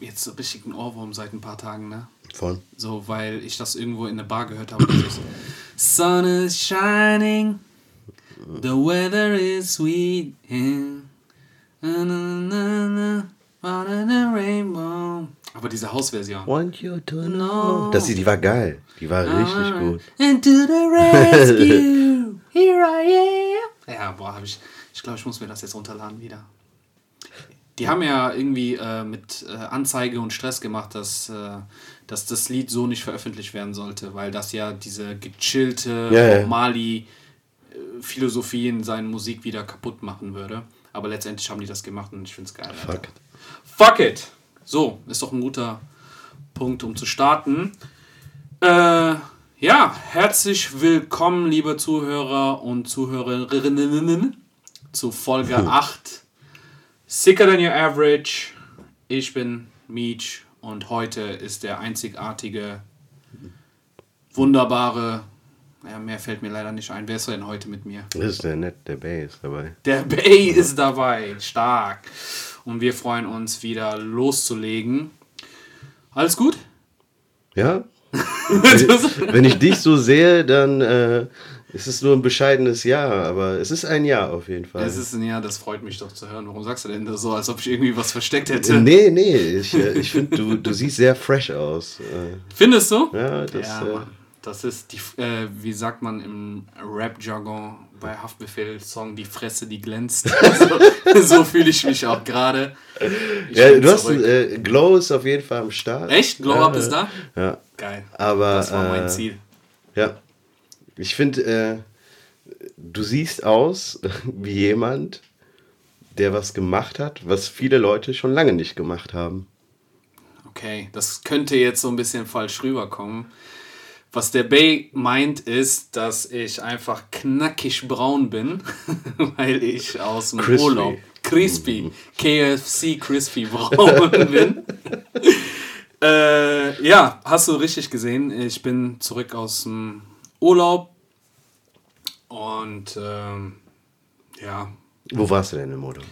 jetzt so richtig einen Ohrwurm seit ein paar Tagen, ne? Von? So, weil ich das irgendwo in der Bar gehört habe. Sun is shining, the weather is sweet, and na, na, na, na, na, na, rainbow. Aber diese Hausversion. Want you to know. Das, die war geil. Die war richtig gut. And to the rescue, here I am. Ja, boah, hab ich, ich glaube, ich muss mir das jetzt runterladen wieder. Die haben ja irgendwie äh, mit äh, Anzeige und Stress gemacht, dass, äh, dass das Lied so nicht veröffentlicht werden sollte, weil das ja diese gechillte ja. Bob Marley-Philosophie in seinen Musik wieder kaputt machen würde. Aber letztendlich haben die das gemacht und ich finde es geil. Alter. Fuck. Fuck it! So, ist doch ein guter Punkt, um zu starten. Äh, ja, herzlich willkommen, liebe Zuhörer und Zuhörerinnen, zu Folge 8. Sicker than your average. Ich bin Meech und heute ist der einzigartige, wunderbare, ja, mehr fällt mir leider nicht ein. Wer ist denn heute mit mir? Das ist der nett, der Bass dabei. Der Bay ist dabei. Stark. Und wir freuen uns wieder loszulegen. Alles gut? Ja? Wenn ich dich so sehe, dann äh, ist es nur ein bescheidenes Ja, aber es ist ein Ja auf jeden Fall. Es ist ein Ja, das freut mich doch zu hören. Warum sagst du denn das so, als ob ich irgendwie was versteckt hätte? Nee, nee, ich, äh, ich finde, du, du siehst sehr fresh aus. Äh, Findest du? Ja, das, ja, äh, das ist die, äh, wie sagt man im Rap-Jargon bei Haftbefehl-Song, die Fresse, die glänzt. so so fühle ich mich auch gerade. Ja, du hast äh, Glow ist auf jeden Fall am Start. Echt? Glow ja, Up ist da? Ja, Geil. aber Das war mein äh, Ziel. Ja, ich finde, äh, du siehst aus wie jemand, der was gemacht hat, was viele Leute schon lange nicht gemacht haben. Okay, das könnte jetzt so ein bisschen falsch rüberkommen. Was der Bay meint, ist, dass ich einfach knackig braun bin, weil ich aus dem Crispy. Urlaub crispy, KFC crispy braun bin. äh, ja, hast du richtig gesehen. Ich bin zurück aus dem Urlaub und ähm, ja, Wo warst du denn im Urlaub?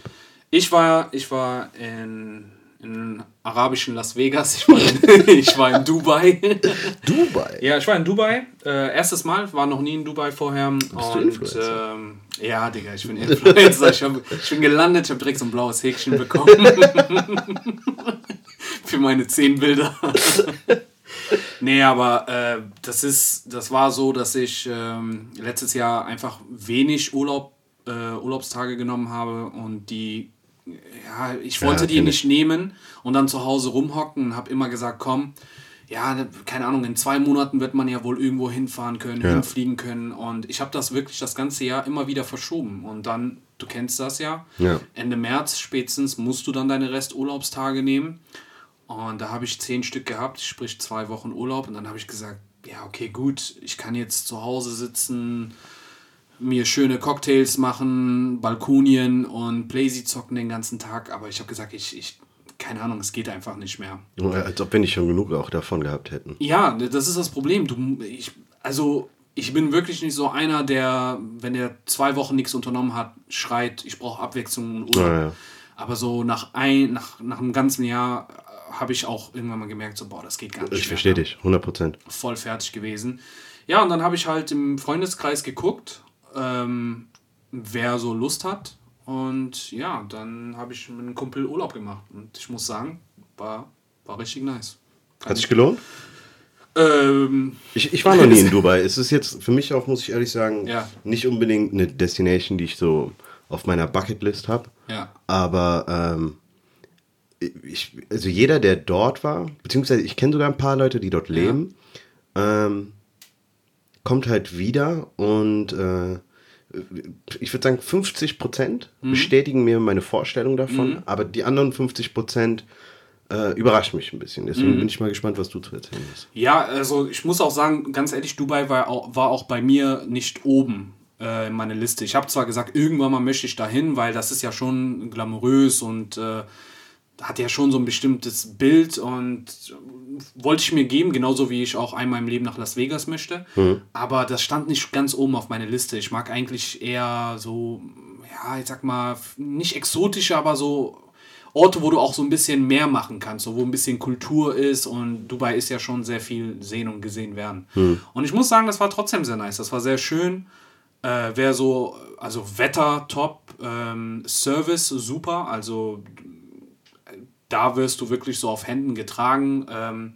ich war, ich war in, in arabischen Las Vegas. Ich war in, ich war in Dubai. Dubai. Ja, ich war in Dubai. Äh, erstes Mal, war noch nie in Dubai vorher. Bist du Influencer? Ähm, ja, Digga, ich bin Influencer. ich, hab, ich bin gelandet, ich habe direkt so ein blaues Häkchen bekommen. Für meine zehn Bilder. nee, aber äh, das ist, das war so, dass ich ähm, letztes Jahr einfach wenig Urlaub, äh, Urlaubstage genommen habe und die, ja, ich wollte Ja, die nicht nehmen und dann zu Hause rumhocken und habe immer gesagt, komm, ja, keine Ahnung, in zwei Monaten wird man ja wohl irgendwo hinfahren können, Ja. hinfliegen können. Und ich habe das wirklich das ganze Jahr immer wieder verschoben. Und dann, du kennst das ja, Ja. Ende März spätestens musst du dann deine Resturlaubstage nehmen. Und da habe ich zehn Stück gehabt, sprich zwei Wochen Urlaub. Und dann habe ich gesagt, ja, okay, gut, ich kann jetzt zu Hause sitzen, mir schöne Cocktails machen, Balkonien und Playsy zocken den ganzen Tag. Aber ich habe gesagt, ich, ich, keine Ahnung, es geht einfach nicht mehr. Als ob wir nicht schon genug auch davon gehabt hätten. Ja, das ist das Problem. Du, ich, also, ich bin wirklich nicht so einer, der, wenn er zwei Wochen nichts unternommen hat, schreit, ich brauche Abwechslung und Urlaub. Ja, ja. Aber so nach, ein, nach, nach einem ganzen Jahr äh, habe ich auch irgendwann mal gemerkt, so, boah, das geht gar nicht. Ich verstehe ne? dich, 100 Prozent. Voll fertig gewesen. Ja, und dann habe ich halt im Freundeskreis geguckt, ähm, wer so Lust hat. Und ja, dann habe ich mit einem Kumpel Urlaub gemacht. Und ich muss sagen, war, war richtig nice. Hat sich gelohnt? Ähm, Ich, ich war noch nie in Dubai. Es ist jetzt für mich auch, muss ich ehrlich sagen, Ja. nicht unbedingt eine Destination, die ich so auf meiner Bucketlist habe. ja. Aber ähm, ich, also jeder, der dort war, beziehungsweise ich kenne sogar ein paar Leute, die dort leben, ähm, kommt halt wieder und äh, ich würde sagen 50 Prozent Mhm. bestätigen mir meine Vorstellung davon, aber die anderen 50 Prozent äh, überrascht mich ein bisschen. Deswegen Mhm. bin ich mal gespannt, was du zu erzählen hast. Ja, also ich muss auch sagen, ganz ehrlich, Dubai war auch, war auch bei mir nicht oben äh, in meiner Liste. Ich habe zwar gesagt, irgendwann mal möchte ich dahin, weil das ist ja schon glamourös und äh, hat ja schon so ein bestimmtes Bild und wollte ich mir geben, genauso wie ich auch einmal im Leben nach Las Vegas möchte. Aber das stand nicht ganz oben auf meiner Liste. Ich mag eigentlich eher so, ja, ich sag mal, nicht exotische, aber so Orte, wo du auch so ein bisschen mehr machen kannst, so wo ein bisschen Kultur ist und Dubai ist ja schon sehr viel sehen und gesehen werden. Und ich muss sagen, das war trotzdem sehr nice. Das war sehr schön. Äh, Wäre so, also Wetter top, ähm, Service super, also da wirst du wirklich so auf Händen getragen. Ähm,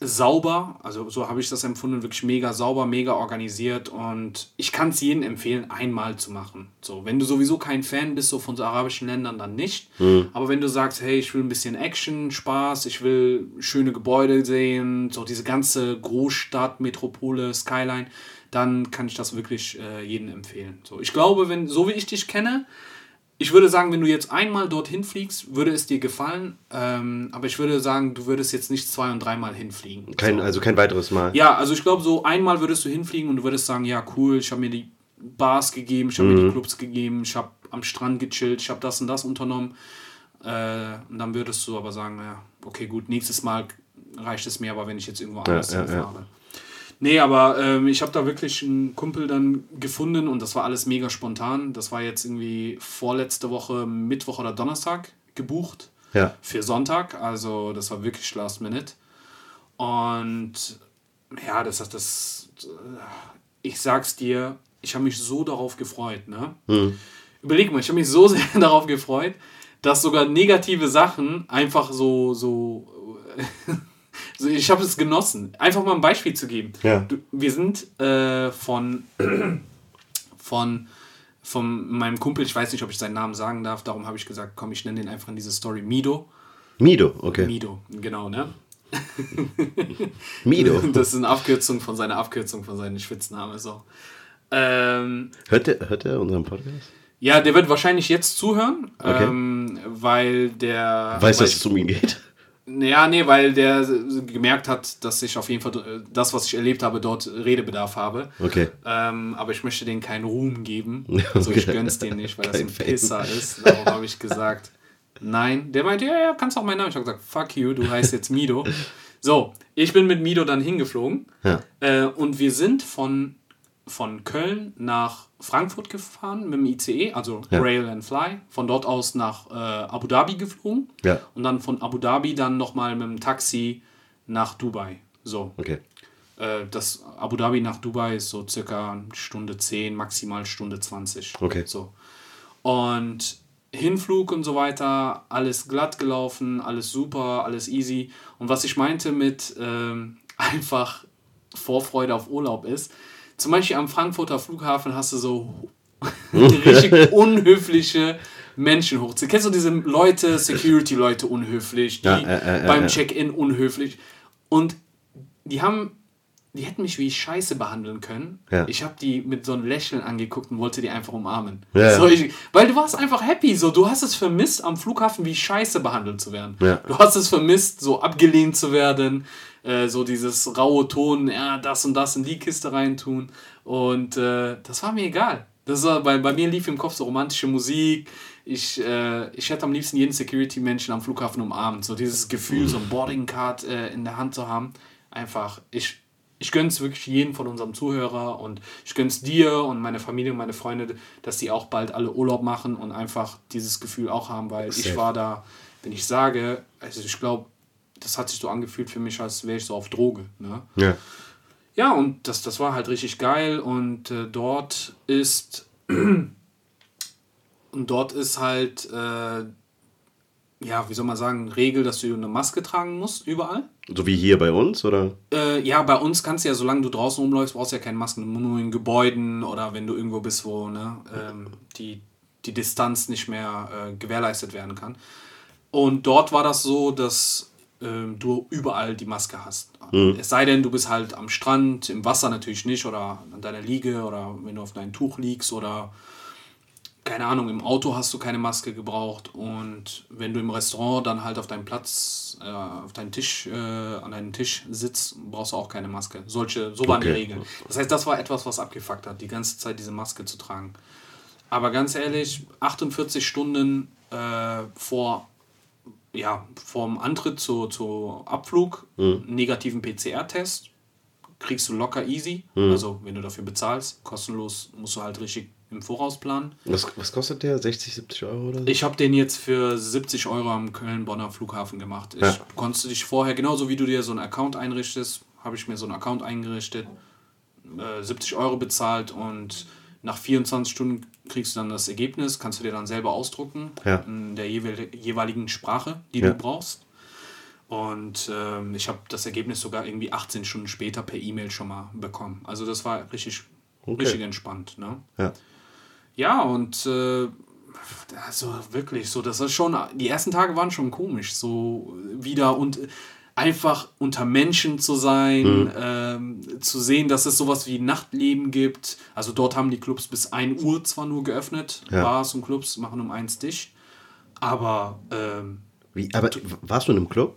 sauber, also so habe ich das empfunden, wirklich mega sauber, mega organisiert und ich kann es jedem empfehlen, einmal zu machen. So, wenn du sowieso kein Fan bist, so von so arabischen Ländern, dann nicht. Aber wenn du sagst, hey, ich will ein bisschen Action, Spaß, ich will schöne Gebäude sehen, so diese ganze Großstadt, Metropole, Skyline, dann kann ich das wirklich äh, jedem empfehlen. So, ich glaube, wenn, so wie ich dich kenne, ich würde sagen, wenn du jetzt einmal dorthin fliegst, würde es dir gefallen. Ähm, aber ich würde sagen, du würdest jetzt nicht zwei- und dreimal hinfliegen. Kein, also kein weiteres Mal. Ja, also ich glaube, so einmal würdest du hinfliegen und du würdest sagen, ja, cool, ich habe mir die Bars gegeben, ich habe mir die Clubs gegeben, ich habe am Strand gechillt, ich habe das und das unternommen. Äh, und dann würdest du aber sagen, ja, okay, gut, nächstes Mal reicht es mir aber, wenn ich jetzt irgendwo anders ja, ja. hinfahre. Nee, aber ähm, ich habe da wirklich einen Kumpel dann gefunden und das war alles mega spontan. Das war jetzt irgendwie vorletzte Woche, Mittwoch oder Donnerstag gebucht Ja. für Sonntag. Also das war wirklich last minute. Und ja, das hat das. Ich sag's dir, ich habe mich so darauf gefreut. Ne? Überleg mal, ich habe mich so sehr darauf gefreut, dass sogar negative Sachen einfach so so. So ich habe es genossen. Einfach mal ein Beispiel zu geben. Ja. Du, wir sind äh, von von von meinem Kumpel, ich weiß nicht, ob ich seinen Namen sagen darf, darum habe ich gesagt, komm, ich nenne den einfach in diese Story Mido. Mido, okay. Mido, genau, ne? Mido. Das ist eine Abkürzung von seiner Abkürzung von seinem Spitzname. So. Ähm, Hört er, hört er unseren Podcast? ja, der wird wahrscheinlich jetzt zuhören, Okay. ähm, weil der. Weiß, weil dass es um ihn geht? Ja, nee, weil der gemerkt hat, dass ich auf jeden Fall äh, das, was ich erlebt habe, dort Redebedarf habe. Okay. Ähm, aber ich möchte denen keinen Ruhm geben. Okay. Also ich gönn's denen nicht, weil das Kein ein Fame. Pisser ist. Darum habe ich gesagt, nein. Der meinte, ja, ja, kannst auch meinen Namen. Ich habe gesagt, fuck you, du heißt jetzt Mido. So, ich bin mit Mido dann hingeflogen. Ja. Äh, und wir sind von, von Köln nach Frankfurt gefahren mit dem ICE, also Ja. Rail and Fly. Von dort aus nach äh, Abu Dhabi geflogen. Ja. Und dann von Abu Dhabi dann nochmal mit dem Taxi nach Dubai. So. Okay. Äh, das Abu Dhabi nach Dubai ist so circa Stunde 10, maximal Stunde 20. Okay. So. Und Hinflug und so weiter, alles glatt gelaufen, alles super, alles easy. Und was ich meinte mit ähm, einfach Vorfreude auf Urlaub ist, zum Beispiel am Frankfurter Flughafen hast du so richtig unhöfliche Menschen hochziehen. Kennst du diese Leute, Security-Leute unhöflich, die Ja, äh, äh, beim. Check-in unhöflich. Und die haben, die hätten mich wie Scheiße behandeln können. Ja. Ich habe die mit so einem Lächeln angeguckt und wollte die einfach umarmen. Ja. So, ich, weil du warst einfach happy. So, du hast es vermisst, am Flughafen wie Scheiße behandelt zu werden. Du hast es vermisst, so abgelehnt zu werden. Äh, so dieses raue Ton, ja, das und das in die Kiste reintun. Und äh, das war mir egal. Das war, bei, bei mir lief im Kopf so romantische Musik. Ich, äh, ich hätte am liebsten jeden Security-Menschen am Flughafen umarmt. So dieses Gefühl, so ein Boarding-Card äh, in der Hand zu haben. Einfach, ich, ich gönn's wirklich jedem von unserem Zuhörer und ich gönn's dir und meine Familie und meine Freunde, dass die auch bald alle Urlaub machen und einfach dieses Gefühl auch haben, weil ich Safe. war da, wenn ich sage, also ich glaube, das hat sich so angefühlt für mich, als wäre ich so auf Droge. Ne? Ja. Ja, und das, das war halt richtig geil und äh, dort ist und dort ist halt äh, ja, wie soll man sagen, Regel, dass du eine Maske tragen musst, überall. So wie hier bei uns, oder? Äh, ja, bei uns kannst du ja, solange du draußen rumläufst, brauchst du ja keine Masken, nur in Gebäuden oder wenn du irgendwo bist, wo ne, ähm, die, die Distanz nicht mehr äh, gewährleistet werden kann. Und dort war das so, dass ähm, du überall die Maske hast. Es sei denn, du bist halt am Strand, im Wasser natürlich nicht oder an deiner Liege oder wenn du auf deinem Tuch liegst oder keine Ahnung, im Auto hast du keine Maske gebraucht und wenn du im Restaurant dann halt auf deinem Platz, äh, auf deinem Tisch, äh, an deinem Tisch sitzt, brauchst du auch keine Maske. Solche, so waren die Okay. Regeln. Das heißt, das war etwas, was abgefuckt hat, die ganze Zeit diese Maske zu tragen. Aber ganz ehrlich, 48 Stunden äh, vor, ja, vorm Antritt zu, zu Abflug, negativen PCR-Test, kriegst du locker easy. Also wenn du dafür bezahlst, kostenlos musst du halt richtig im Voraus planen. Was, was kostet der? 60, 70 Euro oder so? Ich habe den jetzt für 70 Euro am Köln-Bonner Flughafen gemacht. Ich Ja. konnte dich vorher, genauso wie du dir so einen Account einrichtest, habe ich mir so einen Account eingerichtet, äh, 70 Euro bezahlt und nach 24 Stunden kriegst du dann das Ergebnis, kannst du dir dann selber ausdrucken Ja. in der jeweil- jeweiligen Sprache, die Ja. du brauchst. Und ähm, ich habe das Ergebnis sogar irgendwie 18 Stunden später per E-Mail schon mal bekommen. Also das war richtig, richtig entspannt. Ne? Ja. Ja, und äh, also wirklich so, das ist schon, die ersten Tage waren schon komisch, so wieder und einfach unter Menschen zu sein, ähm, zu sehen, dass es sowas wie Nachtleben gibt. Also dort haben die Clubs bis 1 Uhr zwar nur geöffnet, Ja. Bars und Clubs machen um 1 dicht, aber ähm, Wie, aber warst du in einem Club?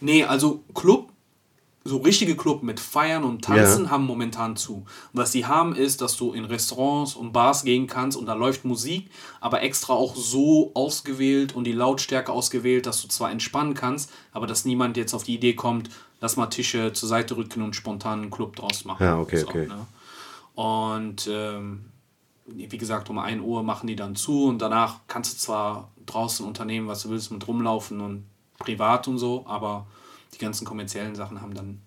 Nee, also Club, so richtige Club mit Feiern und Tanzen Ja. haben momentan zu. Und was sie haben ist, dass du in Restaurants und Bars gehen kannst und da läuft Musik, aber extra auch so ausgewählt und die Lautstärke ausgewählt, dass du zwar entspannen kannst, aber dass niemand jetzt auf die Idee kommt, lass mal Tische zur Seite rücken und spontan einen Club draus machen. Ja, okay, okay. Ne? Und ähm, wie gesagt, um 1 Uhr machen die dann zu und danach kannst du zwar draußen unternehmen, was du willst, mit rumlaufen und privat und so, aber die ganzen kommerziellen Sachen haben dann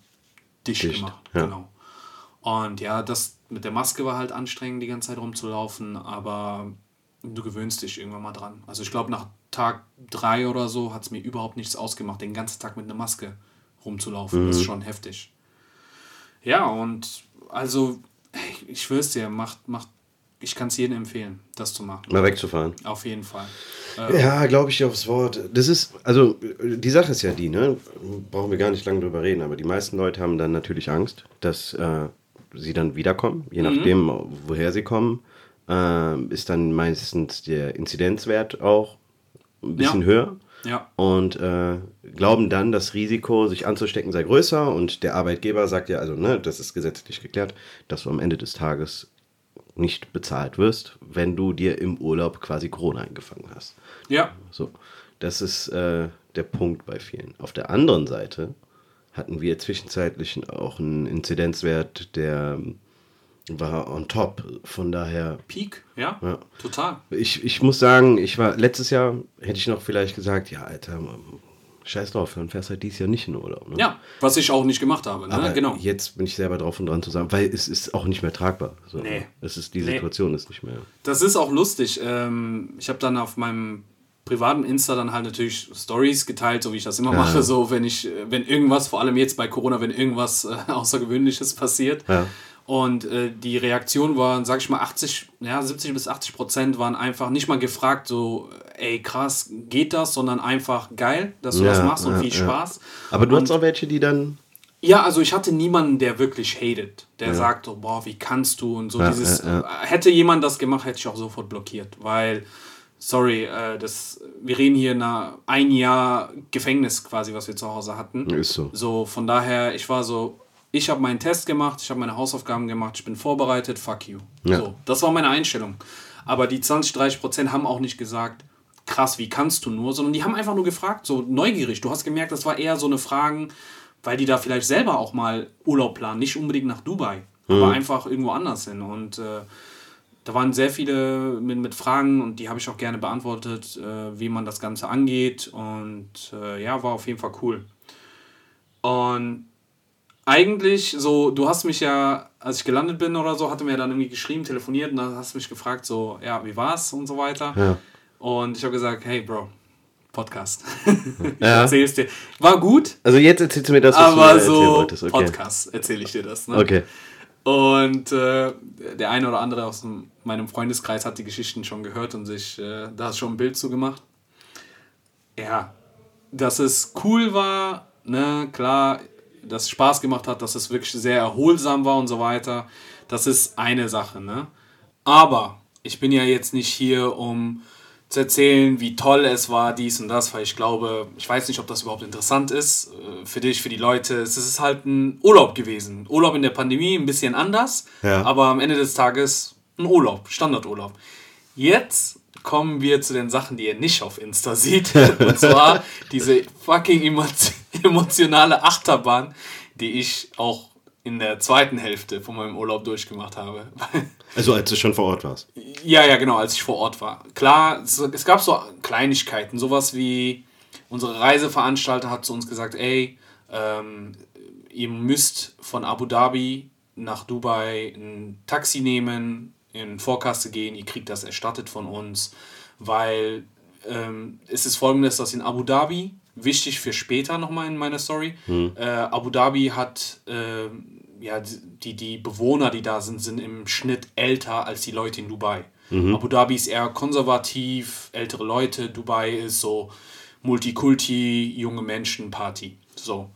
dicht, Dicht, gemacht. ja. Genau. Und ja, das mit der Maske war halt anstrengend, die ganze Zeit rumzulaufen, aber du gewöhnst dich irgendwann mal dran. Also ich glaube, nach Tag drei oder so hat es mir überhaupt nichts ausgemacht, den ganzen Tag mit einer Maske rumzulaufen. Das ist schon heftig. Ja, und also, ich, ich schwör's dir, macht, macht, ich kann es jedem empfehlen, das zu machen. Mal wegzufahren. Auf jeden Fall. Ja, glaube ich aufs Wort. Das ist, also die Sache ist ja die, ne? Brauchen wir gar nicht lange drüber reden, aber die meisten Leute haben dann natürlich Angst, dass äh, sie dann wiederkommen, je nachdem, woher sie kommen. Äh, ist dann meistens der Inzidenzwert auch ein bisschen Ja. höher. Ja. Und äh, glauben dann, das Risiko, sich anzustecken, sei größer. Und der Arbeitgeber sagt ja, also, ne, das ist gesetzlich geklärt, dass du am Ende des Tages nicht bezahlt wirst, wenn du dir im Urlaub quasi Corona eingefangen hast. Ja. So, das ist äh, der Punkt bei vielen. Auf der anderen Seite hatten wir zwischenzeitlich auch einen Inzidenzwert, der ähm, war on top. Von daher, Peak, ja, Ja. total. ich, ich muss sagen, ich war letztes Jahr, hätte ich noch vielleicht gesagt, ja, Alter, scheiß drauf, dann fährst halt dieses Jahr nicht in Urlaub. Ne? Ja, was ich auch nicht gemacht habe. Ne? Aber genau. jetzt bin ich selber drauf und dran zusammen, weil es ist auch nicht mehr tragbar. So. Nee. Es ist, die Nee. Situation ist nicht mehr. Das ist auch lustig. Ähm, ich habe dann auf meinem privaten Insta dann halt natürlich Stories geteilt, so wie ich das immer mache, so wenn ich, wenn irgendwas, vor allem jetzt bei Corona, wenn irgendwas äh, Außergewöhnliches passiert. Ja. Und äh, die Reaktion waren, sag ich mal, 80, ja, 70 bis 80 Prozent waren einfach nicht mal gefragt, so, ey, krass, geht das, sondern einfach geil, dass du Ja, das machst und ja, viel ja. Spaß. Aber du Und- hast auch welche, die dann. Ja, also ich hatte niemanden, der wirklich hatet, der sagt, so, boah, wie kannst du und so dieses. Hätte jemand das gemacht, hätte ich auch sofort blockiert, weil, sorry, äh, das, wir reden hier nach ein Jahr Gefängnis quasi, was wir zu Hause hatten. Ist so. So, von daher, ich war so, ich habe meinen Test gemacht, ich habe meine Hausaufgaben gemacht, ich bin vorbereitet, fuck you. Ja. So, das war meine Einstellung. Aber die 20, 30 Prozent haben auch nicht gesagt, krass, wie kannst du nur, sondern die haben einfach nur gefragt, so neugierig. Du hast gemerkt, das war eher so eine Fragen, weil die da vielleicht selber auch mal Urlaub planen, nicht unbedingt nach Dubai, aber einfach irgendwo anders hin. Und äh, da waren sehr viele mit, mit Fragen und die habe ich auch gerne beantwortet, äh, wie man das Ganze angeht. Und äh, ja, war auf jeden Fall cool. Und eigentlich so, du hast mich ja, als ich gelandet bin oder so, hatte mir dann irgendwie geschrieben, telefoniert und dann hast du mich gefragt, so, ja, wie war's und so weiter. Ja. Und ich habe gesagt, hey Bro, Podcast. ich Ja. erzähl's dir. War gut, Also jetzt erzählst du mir das, was du aber erzählen so wolltest. Okay. Podcast erzähle ich dir das. Ne? Okay. Und äh, der eine oder andere aus dem, meinem Freundeskreis hat die Geschichten schon gehört und sich äh, da schon ein Bild zu gemacht. Ja, dass es cool war, ne, klar, dass es Spaß gemacht hat, dass es wirklich sehr erholsam war und so weiter. Das ist eine Sache, ne? Aber ich bin ja jetzt nicht hier, um zu erzählen, wie toll es war, dies und das, weil ich glaube, ich weiß nicht, ob das überhaupt interessant ist äh, für dich, für die Leute. Es ist halt ein Urlaub gewesen. Urlaub in der Pandemie, ein bisschen anders, Ja. aber am Ende des Tages ein Urlaub, Standardurlaub. Jetzt kommen wir zu den Sachen, die ihr nicht auf Insta seht. Und zwar diese fucking emo- emotionale Achterbahn, die ich auch in der zweiten Hälfte von meinem Urlaub durchgemacht habe. Also als du schon vor Ort warst. Ja, ja, genau, als ich vor Ort war. Klar, es, es gab so Kleinigkeiten, sowas wie unsere Reiseveranstalter hat zu uns gesagt, ey, ähm, ihr müsst von Abu Dhabi nach Dubai ein Taxi nehmen, in Vorkasse gehen, ihr kriegt das erstattet von uns, weil ähm, es ist folgendes, dass in Abu Dhabi, wichtig für später nochmal in meiner Story, äh, Abu Dhabi hat, äh, ja, die, die Bewohner, die da sind, sind im Schnitt älter als die Leute in Dubai. Abu Dhabi ist eher konservativ, ältere Leute, Dubai ist so Multikulti, junge Menschen, Party. So.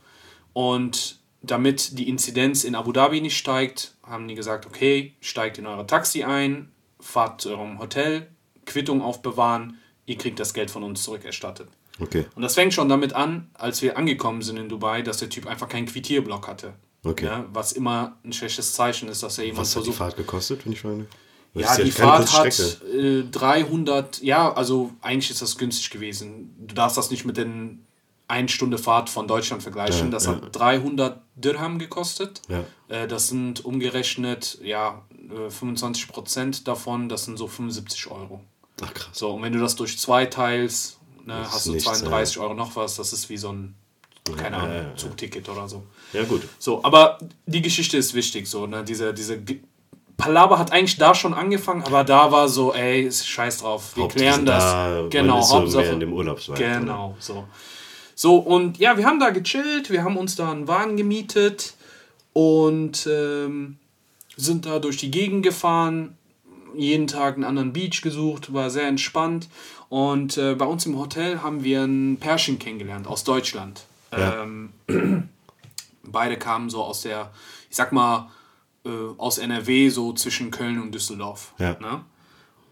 Und damit die Inzidenz in Abu Dhabi nicht steigt, haben die gesagt, okay, steigt in eure Taxi ein, fahrt zu eurem Hotel, Quittung aufbewahren, ihr kriegt das Geld von uns zurückerstattet. Okay. Und das fängt schon damit an, als wir angekommen sind in Dubai, dass der Typ einfach keinen Quittierblock hatte. Okay. Ja, was immer ein schlechtes Zeichen ist, dass er jemand Was hat die versucht. Fahrt gekostet, wenn ich frage? Das Ja, die Fahrt hat äh, 300, ja, also eigentlich ist das günstig gewesen. Du darfst das nicht mit den 1 Stunde Fahrt von Deutschland vergleichen. Ja, das ja. hat 300 Dirham gekostet. Ja. Äh, das sind umgerechnet, ja, äh, 25 Prozent davon, das sind so 75 Euro. Ach krass. So, und wenn du das durch zwei teilst, ne, hast du nichts, 32 Euro noch was. Das ist wie so ein, keine Ahnung. Zugticket oder so. Ja gut. So, aber die Geschichte ist wichtig, so, ne, diese, diese Palaber hat eigentlich da schon angefangen, aber da war so, ey, scheiß drauf, wir Hauptsache klären das. da, genau, ist so Hauptsache. mehr in dem Urlaubsvibe, Genau, so. So, und ja, wir haben da gechillt, wir haben uns da einen Wagen gemietet und ähm, sind da durch die Gegend gefahren, jeden Tag einen anderen Beach gesucht, war sehr entspannt. Und äh, bei uns im Hotel haben wir einen Pärchen kennengelernt aus Deutschland. Ja. Ähm, beide kamen so aus der, ich sag mal, äh, aus NRW, so zwischen Köln und Düsseldorf. Ja. Ne?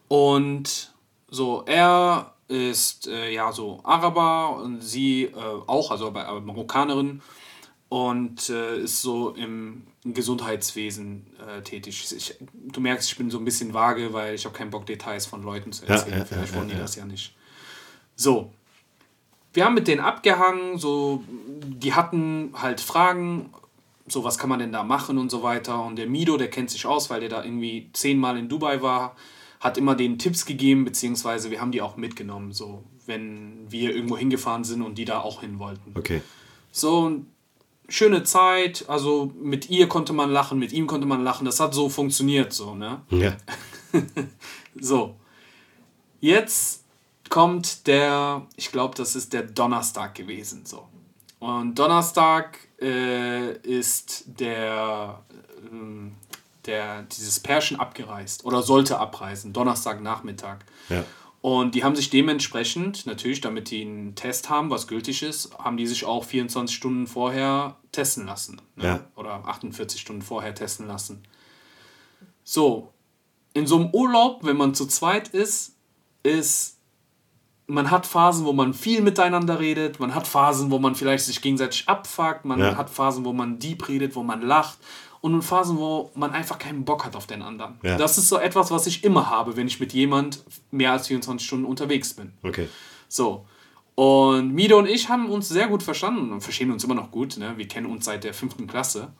Und so, er ist äh, ja so Araber und sie äh, auch, also aber, aber Marokkanerin und äh, ist so im Gesundheitswesen äh, tätig. Ich, du merkst, ich bin so ein bisschen vage, weil ich habe keinen Bock, Details von Leuten zu Ja, erzählen. ja, Vielleicht ja, wollen die ja, das ja nicht. So. Wir haben mit denen abgehangen, so, die hatten halt Fragen, so was kann man denn da machen und so weiter. Und der Mido, der kennt sich aus, weil der da irgendwie zehnmal in Dubai war, hat immer denen Tipps gegeben, beziehungsweise wir haben die auch mitgenommen, so, wenn wir irgendwo hingefahren sind und die da auch hin wollten. Okay. So, schöne Zeit, also mit ihr konnte man lachen, mit ihm konnte man lachen, das hat so funktioniert, so, ne? Ja. So, jetzt kommt der, ich glaube, das ist der Donnerstag gewesen, so. Und Donnerstag äh, ist der, ähm, der, dieses Pärchen abgereist oder sollte abreisen, Donnerstagnachmittag. Ja. Und die haben sich dementsprechend, natürlich, damit die einen Test haben, was gültig ist, haben die sich auch 24 Stunden vorher testen lassen. Ne? Ja. Oder 48 Stunden vorher testen lassen. So, in so einem Urlaub, wenn man zu zweit ist, ist, man hat Phasen, wo man viel miteinander redet, man hat Phasen, wo man vielleicht sich gegenseitig abfuckt, man Ja. hat Phasen, wo man deep redet, wo man lacht und Phasen, wo man einfach keinen Bock hat auf den anderen. Ja. Das ist so etwas, was ich immer habe, wenn ich mit jemand mehr als 24 Stunden unterwegs bin. Okay. So. Und Mido und ich haben uns sehr gut verstanden und verstehen uns immer noch gut. Ne? Wir kennen uns seit der fünften Klasse.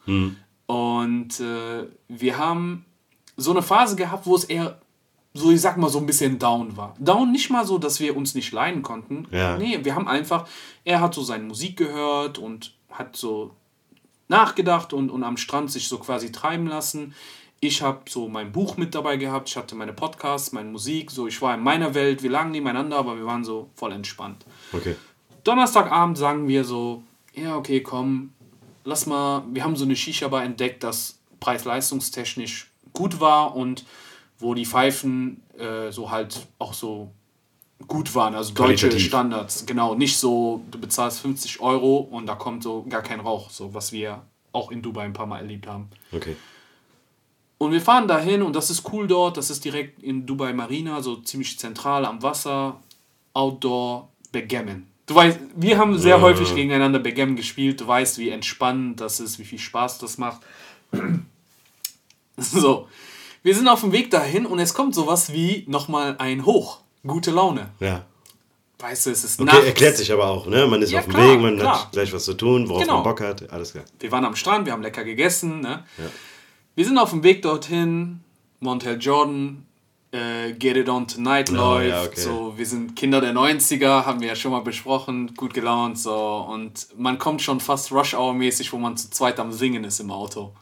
Und äh, wir haben so eine Phase gehabt, wo es eher, so ich sag mal, so ein bisschen down war. Down nicht mal so, dass wir uns nicht leiden konnten. Ja. Nee, wir haben einfach, er hat so seine Musik gehört und hat so nachgedacht und, und am Strand sich so quasi treiben lassen. Ich habe so mein Buch mit dabei gehabt, ich hatte meine Podcasts, meine Musik, so ich war in meiner Welt, wir lagen nebeneinander, aber wir waren so voll entspannt. Okay. Donnerstagabend sagen wir so, ja, okay, komm, lass mal, wir haben so eine Shisha-Bar entdeckt, das preis-leistungstechnisch gut war und wo die Pfeifen äh, so halt auch so gut waren, also deutsche Qualitativ. Standards. Genau, nicht so, du bezahlst 50 Euro und da kommt so gar kein Rauch, so was wir auch in Dubai ein paar Mal erlebt haben. Okay. Und wir fahren dahin und das ist cool dort. Das ist direkt in Dubai Marina, so ziemlich zentral am Wasser. Outdoor Backgammon. Du weißt, wir haben sehr Ja. häufig gegeneinander Backgammon gespielt. Du weißt, wie entspannend das ist, wie viel Spaß das macht. so, wir sind auf dem Weg dahin und es kommt sowas wie nochmal ein Hoch. Gute Laune. Ja. weißt du, es ist Okay, nachts. erklärt sich aber auch, ne? Man ist Ja, auf dem klar, Weg, man klar. hat gleich was zu tun, worauf Genau. man Bock hat, alles klar. Wir waren am Strand, wir haben lecker gegessen. Ne? Wir sind auf dem Weg dorthin. Montel Jordan, äh, Get It On Tonight Oh, läuft. ja, okay. So, wir sind Kinder der 90er, haben wir ja schon mal besprochen, gut gelaunt. So. Und man kommt schon fast Rush Hour-mäßig, wo man zu zweit am Singen ist im Auto.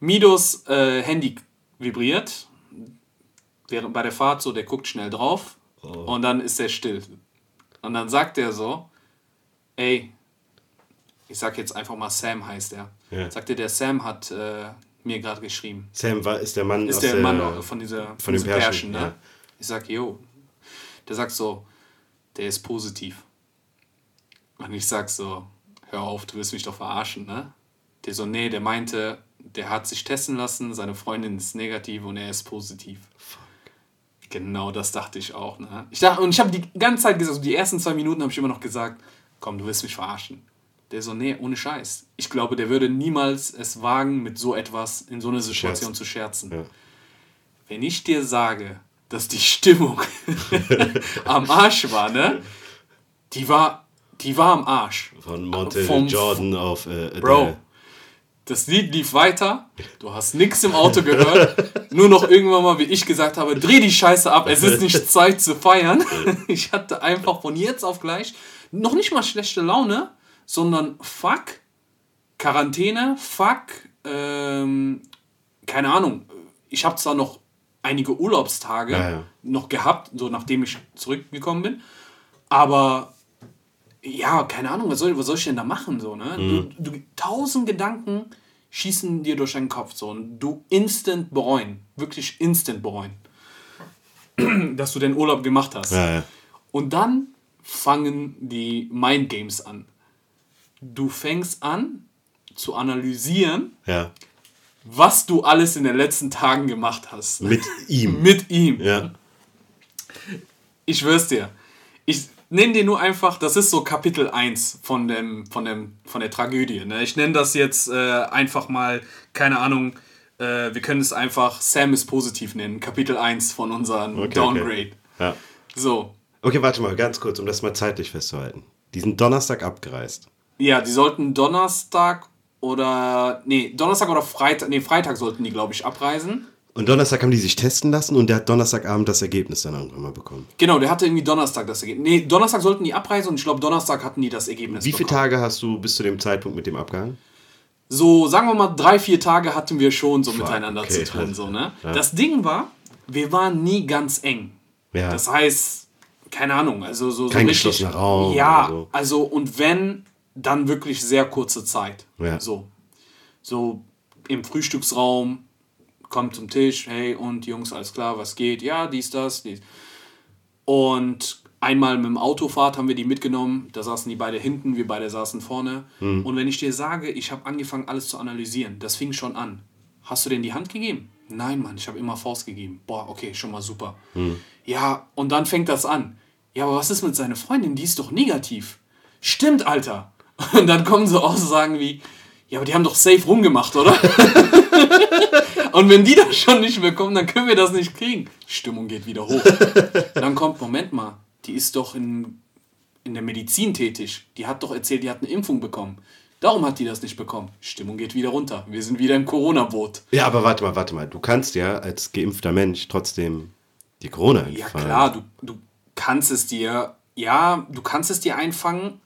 Midos äh, Handy vibriert während bei der Fahrt so, der guckt schnell drauf Oh. und dann ist er still. Und dann sagt er so, ey, ich sag jetzt einfach mal Sam heißt er. Ja. Sagte der Sam hat äh, mir gerade geschrieben. Sam war, ist der Mann Ist der der, Mann von dieser von, von diesem Pärchen, Pärchen, ne? ja. Ich sag, jo. Der sagt so, der ist positiv. Und ich sag so, hör auf, du willst mich doch verarschen, ne? Der so, nee, der meinte, der hat sich testen lassen, seine Freundin ist negativ und er ist positiv. Genau, das dachte ich auch, ne? Ich dachte, und ich habe die ganze Zeit gesagt, so die ersten zwei Minuten habe ich immer noch gesagt, komm, du willst mich verarschen. Der so, nee, ohne Scheiß. Ich glaube, der würde niemals es wagen, mit so etwas in so einer Situation Scherzen. zu scherzen. Ja. Wenn ich dir sage, dass die Stimmung am Arsch war, ne? Die war, die war am Arsch. Von Monte Vom- Jordan auf äh, Adele. Bro, das Lied lief weiter. Du hast nichts im Auto gehört. Nur noch irgendwann mal, wie ich gesagt habe, dreh die Scheiße ab. Es ist nicht Zeit zu feiern. Ich hatte einfach von jetzt auf gleich noch nicht mal schlechte Laune, sondern fuck, Quarantäne, fuck, ähm, keine Ahnung. Ich habe zwar noch einige Urlaubstage Ja, ja. noch gehabt, so nachdem ich zurückgekommen bin, aber ja, keine Ahnung, was soll, was soll ich denn da machen? So, ne? Mhm. du, du, tausend Gedanken schießen dir durch deinen Kopf so und du instant bereuen, wirklich instant bereuen, dass du den Urlaub gemacht hast. Ja, ja. Und dann fangen die Mind Games an. Du fängst an zu analysieren, ja. was du alles in den letzten Tagen gemacht hast. Mit ihm. Mit ihm. Ja. Ich schwör's dir. Ich nenne dir nur einfach, das ist so Kapitel 1 von, dem, von, dem, von der Tragödie. Ne? Ich nenne das jetzt äh, einfach mal, keine Ahnung, äh, wir können es einfach Sam ist positiv nennen. Kapitel 1 von unserem Okay, Downgrade. Okay. Ja. So. okay, warte mal, ganz kurz, um das mal zeitlich festzuhalten. Die sind Donnerstag abgereist. Ja, die sollten Donnerstag oder. Nee, Donnerstag oder Freitag. Nee, Freitag sollten die, glaube ich, abreisen. Und Donnerstag haben die sich testen lassen und der hat Donnerstagabend das Ergebnis dann irgendwann mal bekommen. Genau, der hatte irgendwie Donnerstag das Ergebnis. Nee, Donnerstag sollten die abreisen und ich glaube, Donnerstag hatten die das Ergebnis. Wie viele bekommen. Tage hast du bis zu dem Zeitpunkt mit dem abgehangen? So, sagen wir mal, drei, vier Tage hatten wir schon so miteinander okay. zu tun. So, ne? Das Ding war, wir waren nie ganz eng. Ja. Das heißt, keine Ahnung, also so, so Kein richtig- geschlossener Raum Ja, so. also und wenn, dann wirklich sehr kurze Zeit. Ja. So. So im Frühstücksraum, kommt zum Tisch, hey und Jungs, alles klar, was geht? Ja, dies, das, dies. Und einmal mit dem Autofahrt haben wir die mitgenommen, da saßen die beide hinten, wir beide saßen vorne. Hm. Und wenn ich dir sage, ich habe angefangen, alles zu analysieren, das fing schon an. Hast du denn die Hand gegeben? Nein, Mann, ich habe immer Faust gegeben. Boah, okay, schon mal super. Hm. Ja, und dann fängt das an. Ja, aber was ist mit seiner Freundin? Die ist doch negativ. Stimmt, Alter. Und dann kommen so Aussagen wie, ja, aber die haben doch safe rumgemacht, oder? Und wenn die das schon nicht mehr kommen, dann können wir das nicht kriegen. Stimmung geht wieder hoch. Dann kommt, Moment mal, die ist doch in, in der Medizin tätig. Die hat doch erzählt, die hat eine Impfung bekommen. Darum hat die das nicht bekommen. Stimmung geht wieder runter. Wir sind wieder im Corona-Boot. Ja, aber warte mal, warte mal. Du kannst ja als geimpfter Mensch trotzdem die Corona Ja einfangen. klar, du, du kannst es dir, ja, du kannst es dir einfangen,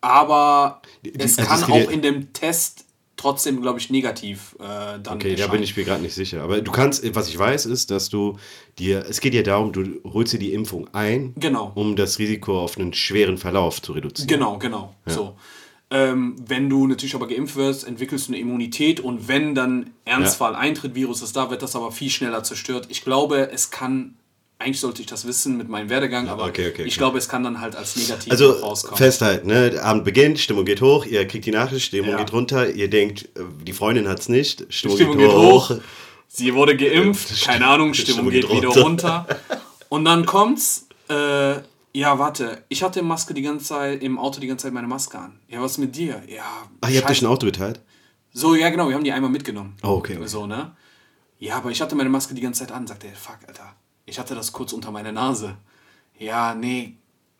aber es also kann auch ja- in dem Test trotzdem, glaube ich, negativ äh, dann Okay, da erscheinen. bin ich mir gerade nicht sicher. Aber du kannst, was ich weiß, ist, dass du dir, es geht ja darum, du holst dir die Impfung ein, Genau. um das Risiko auf einen schweren Verlauf zu reduzieren. Genau, genau. So. Ähm, wenn du natürlich aber geimpft wirst, entwickelst du eine Immunität und wenn dann Ernstfall eintritt, Virus ist da, wird das aber viel schneller zerstört. Ich glaube, es kann, eigentlich sollte ich das wissen mit meinem Werdegang, aber okay, okay, ich okay. glaube, es kann dann halt als negativ Also rauskommen. festhalten, ne? Der Abend beginnt, Stimmung geht hoch, ihr kriegt die Nachricht, Stimmung Ja. geht runter, ihr denkt, äh, die Freundin hat's nicht, Stimmung, Stimmung geht, geht hoch. hoch. Sie wurde geimpft, keine Ahnung, Stimmung, Stimmung geht, geht wieder runter. Und dann kommt's, äh, ja, warte, ich hatte Maske die ganze Zeit, im Auto die ganze Zeit meine Maske an. Ja, was mit dir? Ja, Ach, ihr habt euch ein Auto geteilt? So, ja, genau, wir haben die einmal mitgenommen. Oh, okay, okay. So, ne? Ja, aber ich hatte meine Maske die ganze Zeit an, sagt er, fuck, Alter. Ich hatte das kurz unter meiner Nase. Ja, nee,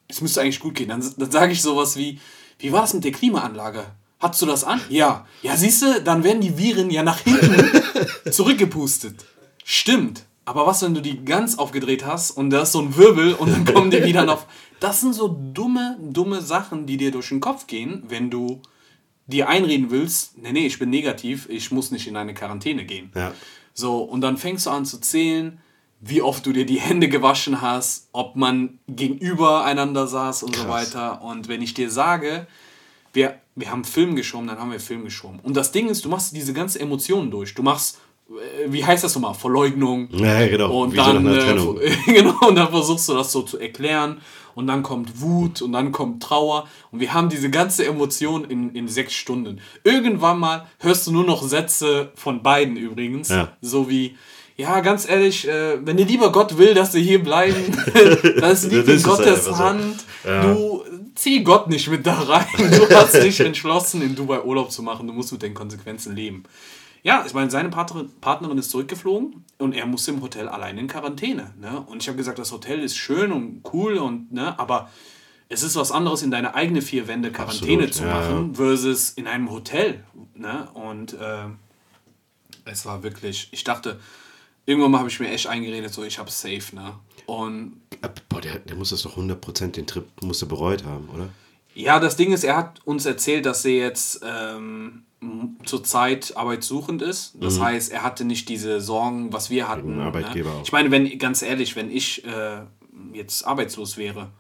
es müsste eigentlich gut gehen. Dann, dann sage ich sowas wie, wie war das mit der Klimaanlage? Hattest du das an? Ja. Ja, siehst du, dann werden die Viren ja nach hinten zurückgepustet. Stimmt. Aber was, wenn du die ganz aufgedreht hast und da ist so ein Wirbel und dann kommen die wieder noch. Das sind so dumme, dumme Sachen, die dir durch den Kopf gehen, wenn du dir einreden willst, nee, nee, ich bin negativ, ich muss nicht in eine Quarantäne gehen. Ja. So, und dann fängst du an zu zählen, wie oft du dir die Hände gewaschen hast, ob man gegenüber einander saß und so Krass. weiter. Und wenn ich dir sage, wir, wir haben Film geschoben, dann haben wir Film geschoben. Und das Ding ist, du machst diese ganze Emotionen durch. Du machst, äh, wie heißt das nochmal, Verleugnung. Ja, genau. Und Wie so dann, einer äh, genau, und dann versuchst du das so zu erklären. Und dann kommt Wut und dann kommt Trauer. Und wir haben diese ganze Emotion in, in sechs Stunden. Irgendwann mal hörst du nur noch Sätze von beiden übrigens. Ja. So wie, ja, ganz ehrlich, äh, wenn dir lieber Gott will, dass wir hier bleiben, das liegt in halt Gottes einfach so. Hand. Ja. Du zieh Gott nicht mit da rein. Du hast dich entschlossen, in Dubai Urlaub zu machen. Du musst mit den Konsequenzen leben. Ja, ich meine, seine Partnerin, ist zurückgeflogen und er musste im Hotel allein in Quarantäne. Ne? Und ich habe gesagt, das Hotel ist schön und cool, und, ne? aber es ist was anderes, in deine eigene vier Wände Quarantäne Absolut, zu ja, machen, versus in einem Hotel. Ne? Und äh, es war wirklich, ich dachte, irgendwann mal habe ich mir echt eingeredet, so ich habe safe. Ne? Und Boah, der, der muss das doch 100% den Trip muss er bereut haben, oder? Ja, das Ding ist, er hat uns erzählt, dass er jetzt ähm, zurzeit arbeitssuchend ist. Das heißt, er hatte nicht diese Sorgen, was wir hatten. Wegen Arbeitgeber ne? auch. Ich meine, wenn ganz ehrlich, wenn ich äh, jetzt arbeitslos wäre,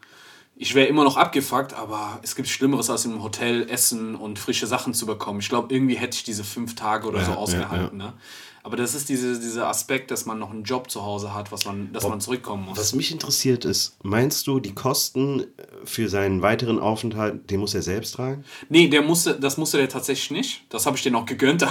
ich wäre immer noch abgefuckt, aber es gibt Schlimmeres als im Hotel essen und frische Sachen zu bekommen. Ich glaube, irgendwie hätte ich diese fünf Tage oder Ja, so ja, ausgehalten. Ne? Aber das ist diese, dieser Aspekt, dass man noch einen Job zu Hause hat, was man, dass man zurückkommen muss. Was mich interessiert ist, meinst du, die Kosten für seinen weiteren Aufenthalt, den muss er selbst tragen? Nee, der musste, das musste der tatsächlich nicht. Das habe ich dir noch gegönnt.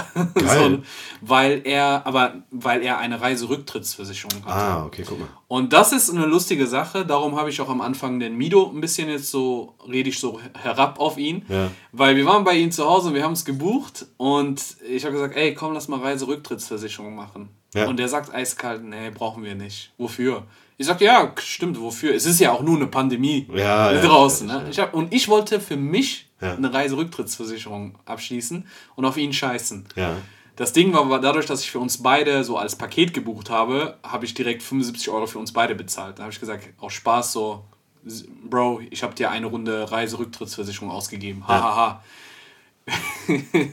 So, weil er, aber weil er eine Reiserücktrittsversicherung hat. Ah, okay, guck mal. Und das ist eine lustige Sache. Darum habe ich auch am Anfang den Mido ein bisschen jetzt so, rede ich so herab auf ihn. Ja. Weil wir waren bei ihm zu Hause und wir haben es gebucht. Und ich habe gesagt, ey, komm, lass mal Reiserücktrittsversicherung machen. Ja. Und der sagt eiskalt, nee, brauchen wir nicht. Wofür? Ich sag, ja, stimmt, wofür? Es ist ja auch nur eine Pandemie Ja, draußen. Ne? Ich hab, und ich wollte für mich eine Reiserücktrittsversicherung abschließen und auf ihn scheißen. Ja. Das Ding war, war dadurch, dass ich für uns beide so als Paket gebucht habe, habe ich direkt 75 Euro für uns beide bezahlt. Da habe ich gesagt, aus Spaß so, "S- Bro, ich habe dir eine Runde Reiserücktrittsversicherung ausgegeben. Hahaha.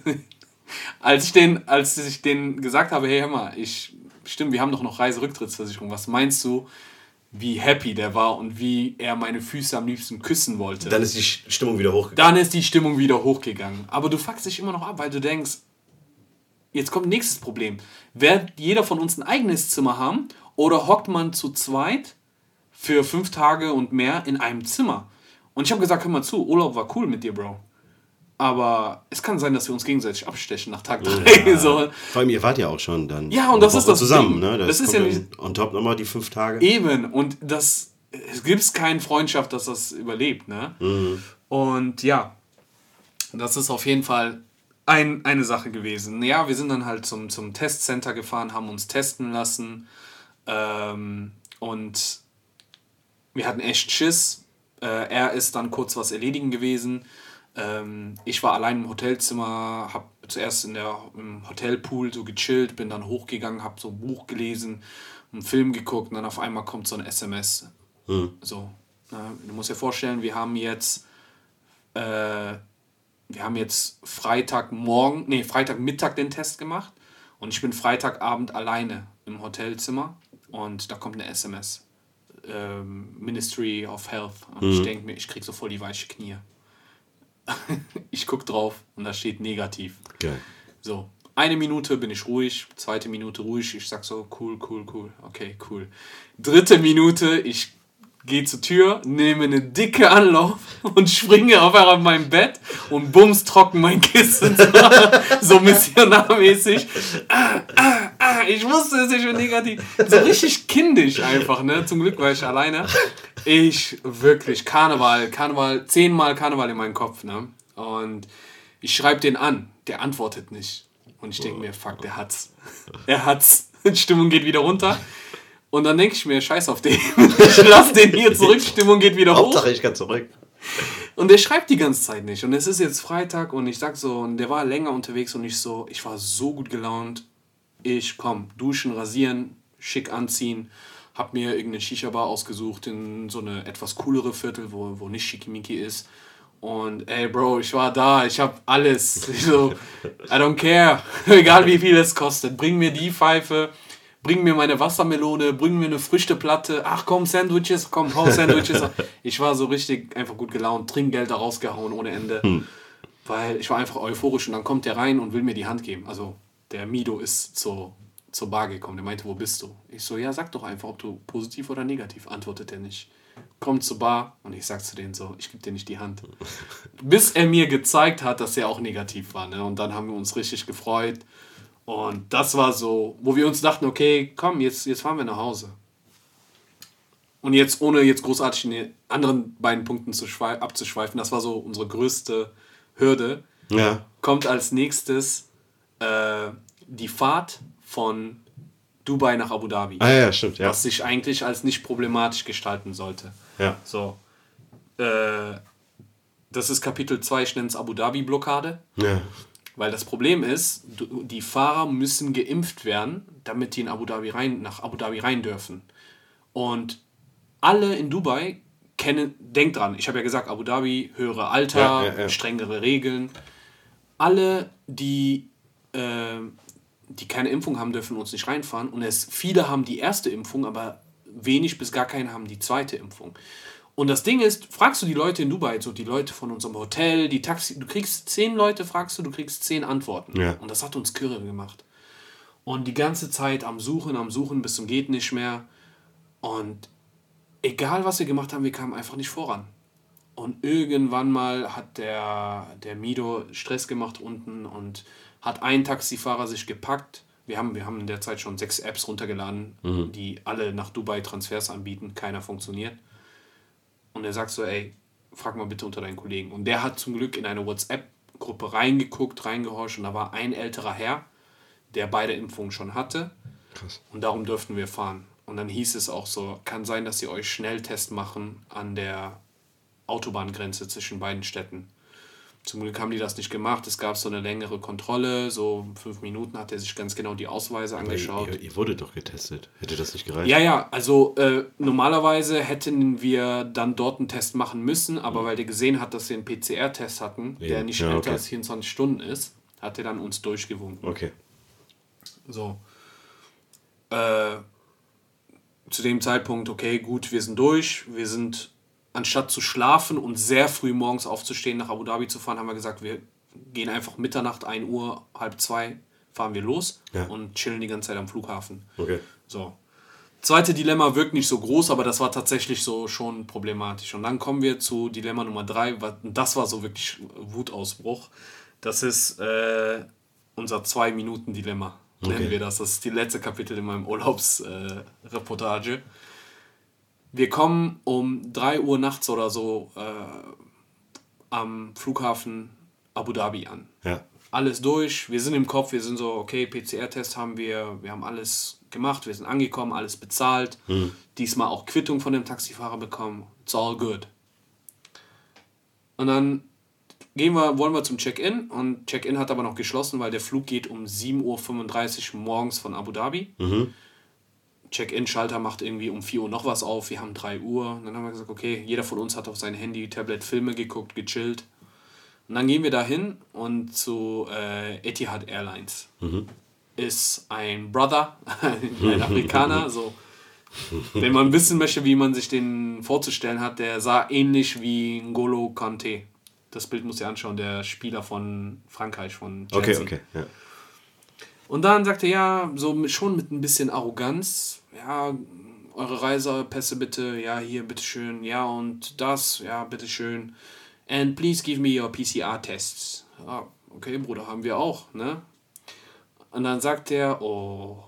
als ich den, als ich den gesagt habe, hey, hör mal, ich, stimmt, wir haben doch noch Reiserücktrittsversicherung. Was meinst du, wie happy der war und wie er meine Füße am liebsten küssen wollte? Dann ist die Stimmung wieder hochgegangen. Dann ist die Stimmung wieder hochgegangen. Aber du fuckst dich immer noch ab, weil du denkst, jetzt kommt nächstes Problem. Wird jeder von uns ein eigenes Zimmer haben oder hockt man zu zweit für fünf Tage und mehr in einem Zimmer? Und ich habe gesagt, hör mal zu, Urlaub war cool mit dir, Bro. Aber es kann sein, dass wir uns gegenseitig abstechen nach Tag drei. so. Vor allem, ihr wart ja auch schon dann. Ja, und das ist das zusammen, Ding. ne? Das ist kommt ja nicht- On top nochmal die fünf Tage. Eben, und das, es gibt keine Freundschaft, dass das überlebt, ne? Und ja, das ist auf jeden Fall ein, eine Sache gewesen. Ja, wir sind dann halt zum, zum Testcenter gefahren, haben uns testen lassen ähm, und wir hatten echt Schiss. Äh, er ist dann kurz was erledigen gewesen. Ähm, ich war allein im Hotelzimmer, habe zuerst in der, im Hotelpool so gechillt, bin dann hochgegangen, habe so ein Buch gelesen, einen Film geguckt und dann auf einmal kommt so ein SMS. So, ne? du musst dir vorstellen, wir haben jetzt äh, wir haben jetzt Freitagmorgen, nee, Freitagmittag den Test gemacht und ich bin Freitagabend alleine im Hotelzimmer und da kommt eine SMS. Ähm, Ministry of Health. Und ich denke mir, ich krieg so voll die weiche Knie. ich guck drauf und da steht negativ. Geil. So, eine Minute bin ich ruhig, zweite Minute ruhig, ich sag so, cool, cool, cool, okay, cool. Dritte Minute, ich gehe zur Tür, nehme eine dicke Anlauf und springe auf einmal auf mein Bett und bums trocken mein Kissen. so missionarmäßig. Ah, ah, ah, ich wusste es, ich bin negativ. So richtig kindisch einfach, ne? Zum Glück war ich alleine. Ich, wirklich, Karneval, Karneval, zehnmal Karneval in meinem Kopf, ne? Und ich schreibe den an, der antwortet nicht. Und ich denke mir, fuck, der hat's. Er hat's. Die Stimmung geht wieder runter. Und dann denke ich mir, scheiß auf den. Ich lass den hier zurück, Stimmung geht wieder hoch. Hauptsache, ich kann zurück. Und der schreibt die ganze Zeit nicht. Und es ist jetzt Freitag und ich sag so, und der war länger unterwegs und ich so, ich war so gut gelaunt. Ich komm, duschen, rasieren, schick anziehen. Hab mir irgendeine Shisha-Bar ausgesucht in so eine etwas coolere Viertel, wo, wo nicht schickimicki ist. Und ey, Bro, ich war da, ich hab alles. Ich so, I don't care, egal wie viel es kostet. Bring mir die Pfeife, bring mir meine Wassermelone, bring mir eine Früchteplatte. Ach komm, Sandwiches, komm, hau Sandwiches. Ich war so richtig einfach gut gelaunt, Trinkgeld da rausgehauen ohne Ende. Weil ich war einfach euphorisch und dann kommt der rein und will mir die Hand geben. Also der Mido ist zur, zur Bar gekommen. Der meinte, wo bist du? Ich so, ja, sag doch einfach, ob du positiv oder negativ. Antwortet er nicht. Kommt zur Bar und ich sag zu denen so, ich gebe dir nicht die Hand. Bis er mir gezeigt hat, dass er auch negativ war. Ne? Und dann haben wir uns richtig gefreut. Und das war so, wo wir uns dachten, okay, komm, jetzt, jetzt fahren wir nach Hause. Und jetzt, ohne jetzt großartig in den anderen beiden Punkten zu schwei- abzuschweifen, das war so unsere größte Hürde. Ja. Kommt als nächstes äh, die Fahrt von Dubai nach Abu Dhabi. Ah ja, stimmt, ja. Was sich eigentlich als nicht problematisch gestalten sollte. Ja. So. Äh, das ist Kapitel 2, ich nenne es Abu Dhabi-Blockade. Ja. Weil das Problem ist, die Fahrer müssen geimpft werden, damit die in Abu Dhabi rein, nach Abu Dhabi rein dürfen. Und alle in Dubai kennen, denk dran, ich habe ja gesagt, Abu Dhabi, höhere Alter, Ja, ja, ja. strengere Regeln. Alle, die, äh, die keine Impfung haben, dürfen uns nicht reinfahren. Und es, viele haben die erste Impfung, aber wenig bis gar keine haben die zweite Impfung. Und das Ding ist, fragst du die Leute in Dubai, so die Leute von unserem Hotel, die Taxi, du kriegst zehn Leute, fragst du, du kriegst zehn Antworten. Ja. Und das hat uns kirre gemacht. Und die ganze Zeit am Suchen, am Suchen, bis zum geht nicht mehr. Und egal was wir gemacht haben, wir kamen einfach nicht voran. Und irgendwann mal hat der, der Mido Stress gemacht unten und hat ein Taxifahrer sich gepackt. Wir haben, wir haben in der Zeit schon sechs Apps runtergeladen, die alle nach Dubai Transfers anbieten. Keiner funktioniert. Und er sagt so, ey, frag mal bitte unter deinen Kollegen. Und der hat zum Glück in eine WhatsApp-Gruppe reingeguckt, reingehorcht und da war ein älterer Herr, der beide Impfungen schon hatte. Krass. Und darum dürften wir fahren. Und dann hieß es auch so, kann sein, dass sie euch Schnelltest machen an der Autobahngrenze zwischen beiden Städten. Zum Glück haben die das nicht gemacht. Es gab so eine längere Kontrolle, so fünf Minuten hat er sich ganz genau die Ausweise angeschaut. Ihr, ihr wurdet doch getestet. Hätte das nicht gereicht? Ja, ja, also äh, normalerweise hätten wir dann dort einen Test machen müssen, aber weil der gesehen hat, dass wir einen PCR-Test hatten, der Ja, nicht ja, älter okay. als 24 Stunden ist, hat er dann uns durchgewunken. Okay. So. Äh, zu dem Zeitpunkt, okay, gut, wir sind durch. Wir sind, anstatt zu schlafen und sehr früh morgens aufzustehen, nach Abu Dhabi zu fahren, haben wir gesagt, wir gehen einfach Mitternacht, 1 Uhr, halb zwei, fahren wir los Ja. und chillen die ganze Zeit am Flughafen. Okay. So. Zweite Dilemma wirkt nicht so groß, aber das war tatsächlich so schon problematisch. Und dann kommen wir zu Dilemma Nummer drei. Das war so wirklich Wutausbruch. Das ist äh, unser Zwei-Minuten-Dilemma, nennen Okay. wir das. Das ist die letzte Kapitel in meinem Urlaubsreportage. Äh. Wir kommen um 3 Uhr nachts oder so äh, am Flughafen Abu Dhabi an Ja. alles durch. Wir sind im Kopf, wir sind so, okay, PCR-Test haben wir, wir haben alles gemacht, wir sind angekommen, alles bezahlt. Diesmal auch Quittung von dem Taxifahrer bekommen. It's all good. Und dann gehen wir, wollen wir zum Check-in und Check-in hat aber noch geschlossen, weil der Flug geht um 7.35 Uhr morgens von Abu Dhabi. Check-in-Schalter macht irgendwie um 4 Uhr noch was auf, wir haben 3 Uhr. Und dann haben wir gesagt, okay, jeder von uns hat auf sein Handy, Tablet Filme geguckt, gechillt. Und dann gehen wir dahin und zu äh, Etihad Airlines. Ist ein Brother, ein Afrikaner, so. Wenn man wissen möchte, wie man sich den vorzustellen hat, der sah ähnlich wie N'Golo Kanté. Das Bild muss ihr anschauen, der Spieler von Frankreich, von Okay, Chelsea. okay. Ja. Und dann sagte er, ja, so schon mit ein bisschen Arroganz, ja, eure Reisepässe bitte, ja, hier, bitteschön, ja, und das, ja, bitteschön. And please give me your PCR-Tests. Ja, okay, Bruder, haben wir auch, ne? Und dann sagt er, oh.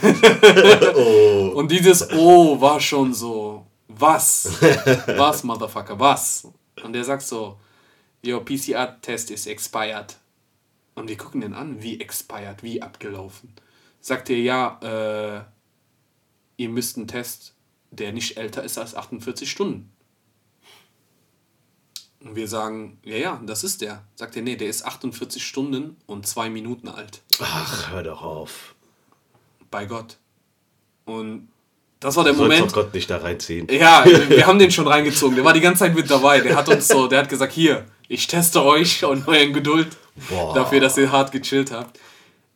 Und dieses Oh war schon so, was? Was, Motherfucker, was? Und der sagt so, your PCR-Test is expired. Und wir gucken den an, wie expired, wie abgelaufen. Sagt er, ja, äh, ihr müsst einen Test, der nicht älter ist als 48 Stunden. Und wir sagen, ja, ja, das ist der. Sagt er, nee, der ist 48 Stunden und zwei Minuten alt. Ach, hör doch auf. Bei Gott. Und das war der Du Moment. Gott nicht da reinziehen. Ja, wir haben den schon reingezogen. Der war die ganze Zeit mit dabei. Der hat uns so, der hat gesagt, hier, ich teste euch und euren Geduld Boah. dafür, dass ihr hart gechillt habt.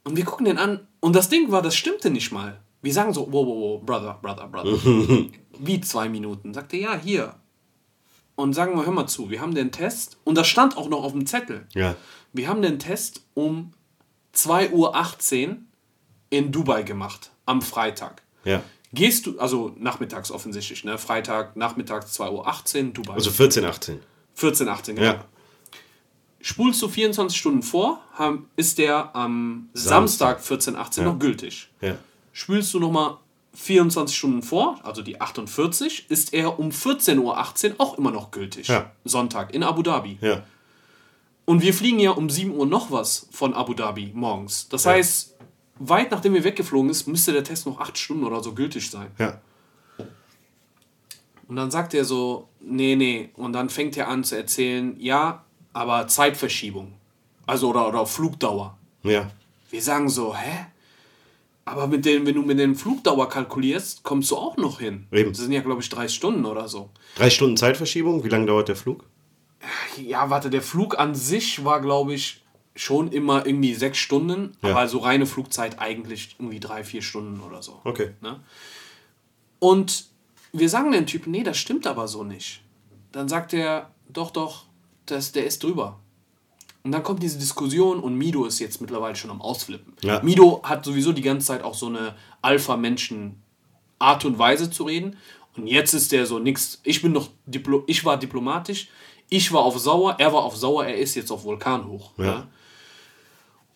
Und wir gucken den an. Und das Ding war, das stimmte nicht mal. Wir sagen so, wow, wow, wow, brother, brother, brother. Wie zwei Minuten. Sagt er, ja, hier. Und sagen wir, hör mal zu, wir haben den Test. Und das stand auch noch auf dem Zettel. Ja. Wir haben den Test um 2.18 Uhr in Dubai gemacht. Am Freitag. Ja. Gehst du, also nachmittags offensichtlich, ne? Freitag, nachmittags 2.18 Uhr, Dubai. Also 14, 18. 14, 18, genau. Ja. Spulst du 24 Stunden vor, haben, ist der am Samstag. Samstag 14, 18 Ja. noch gültig. Ja. Spülst du nochmal 24 Stunden vor, also die 48, ist er um 14.18 Uhr auch immer noch gültig. Ja. Sonntag in Abu Dhabi. Ja. Und wir fliegen ja um 7 Uhr noch was von Abu Dhabi morgens. Das heißt, weit nachdem wir weggeflogen ist, müsste der Test noch 8 Stunden oder so gültig sein. Ja. Und dann sagt er so, nee, nee. Und dann fängt er an zu erzählen, ja, aber Zeitverschiebung. Also oder, oder Flugdauer. Ja. Wir sagen so, hä? Aber mit den, wenn du mit den Flugdauer kalkulierst, kommst du auch noch hin. Eben. Das sind ja, glaube ich, drei Stunden oder so. Drei Stunden Zeitverschiebung. Wie lange dauert der Flug? Ja, warte, der Flug an sich war, glaube ich, schon immer irgendwie sechs Stunden. Ja. Aber so reine Flugzeit eigentlich irgendwie drei, vier Stunden oder so. Okay. Ne? Und wir sagen dem Typen, nee, das stimmt aber so nicht. Dann sagt er, doch, doch, das, der ist drüber. Und dann kommt diese Diskussion und Mido ist jetzt mittlerweile schon am Ausflippen. Ja. Mido hat sowieso die ganze Zeit auch so eine Alpha-Menschen-Art und Weise zu reden. Und jetzt ist der so nix. Ich bin noch Diplo ich war diplomatisch, ich war auf sauer, er war auf sauer, er ist jetzt auf Vulkan hoch. Ja. Ja?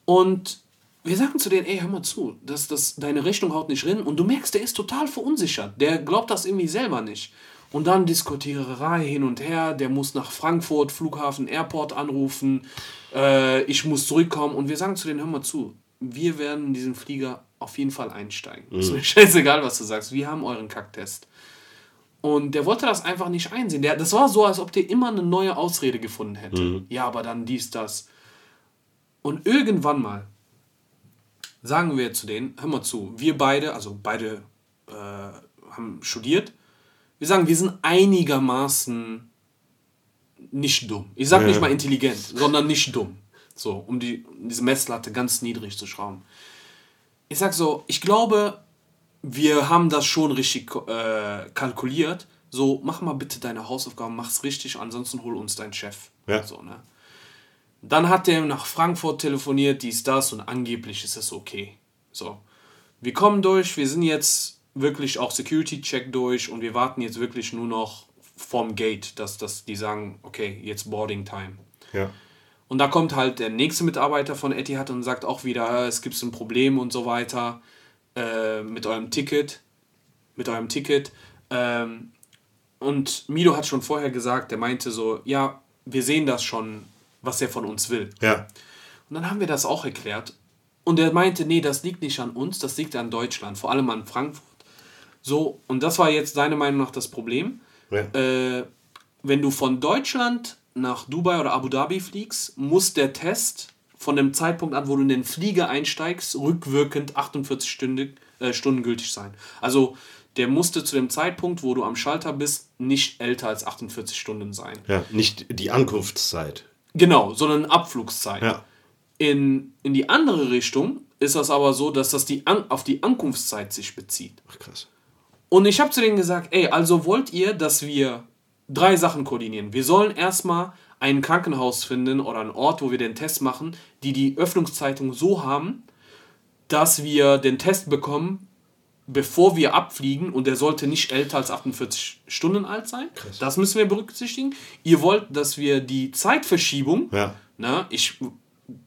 Und wir sagen zu denen, ey, hör mal zu, das, das, deine Rechnung haut nicht rein. Und du merkst, der ist total verunsichert. Der glaubt das irgendwie selber nicht. Und dann Diskutiererei hin und her. Der muss nach Frankfurt, Flughafen, Airport anrufen. Äh, ich muss zurückkommen. Und wir sagen zu denen, hör mal zu, wir werden in diesen Flieger auf jeden Fall einsteigen. Ist mir scheißegal, was du sagst. Wir haben euren Kacktest. Und der wollte das einfach nicht einsehen. Der, das war so, als ob der immer eine neue Ausrede gefunden hätte. Ja, aber dann dies, das. Und irgendwann mal sagen wir zu denen, hör mal zu, wir beide, also beide äh, haben studiert, wir sagen, wir sind einigermaßen nicht dumm. Ich sag Ja. nicht mal intelligent, sondern nicht dumm. So, um die, um diese Messlatte ganz niedrig zu schrauben. Ich sag so, ich glaube, wir haben das schon richtig äh, kalkuliert. So, mach mal bitte deine Hausaufgaben, mach's richtig, ansonsten hol uns dein Chef. Ja. So, ne? Dann hat der nach Frankfurt telefoniert, dies, das und angeblich ist es okay. So. Wir kommen durch, wir sind jetzt wirklich auch Security-Check durch und wir warten jetzt wirklich nur noch vorm Gate, dass, dass die sagen, okay, jetzt Boarding Time. Ja. Und da kommt halt der nächste Mitarbeiter von Etihad und sagt auch wieder, äh, es gibt ein Problem und so weiter äh, mit eurem Ticket, mit eurem Ticket. Ähm, und Mido hat schon vorher gesagt, der meinte so, ja, wir sehen das schon, was er von uns will. Ja. Und dann haben wir das auch erklärt. Und er meinte, nee, das liegt nicht an uns, das liegt an Deutschland, vor allem an Frankfurt. So, und das war jetzt seiner Meinung nach das Problem. Ja. Äh, wenn du von Deutschland nach Dubai oder Abu Dhabi fliegst, muss der Test von dem Zeitpunkt an, wo du in den Flieger einsteigst, rückwirkend 48 Stunden, äh, Stunden gültig sein. Also der musste zu dem Zeitpunkt, wo du am Schalter bist, nicht älter als 48 Stunden sein. ja. Nicht die Ankunftszeit. Genau, sondern Abflugszeit. Ja. In, in die andere Richtung ist das aber so, dass das die An auf die Ankunftszeit sich bezieht. Ach krass. Und ich habe zu denen gesagt, ey, also wollt ihr, dass wir drei Sachen koordinieren? Wir sollen erstmal ein Krankenhaus finden oder einen Ort, wo wir den Test machen, die die Öffnungszeitung so haben, dass wir den Test bekommen, bevor wir abfliegen und der sollte nicht älter als 48 Stunden alt sein. Das müssen wir berücksichtigen. Ihr wollt, dass wir die Zeitverschiebung, Ja. na, ich,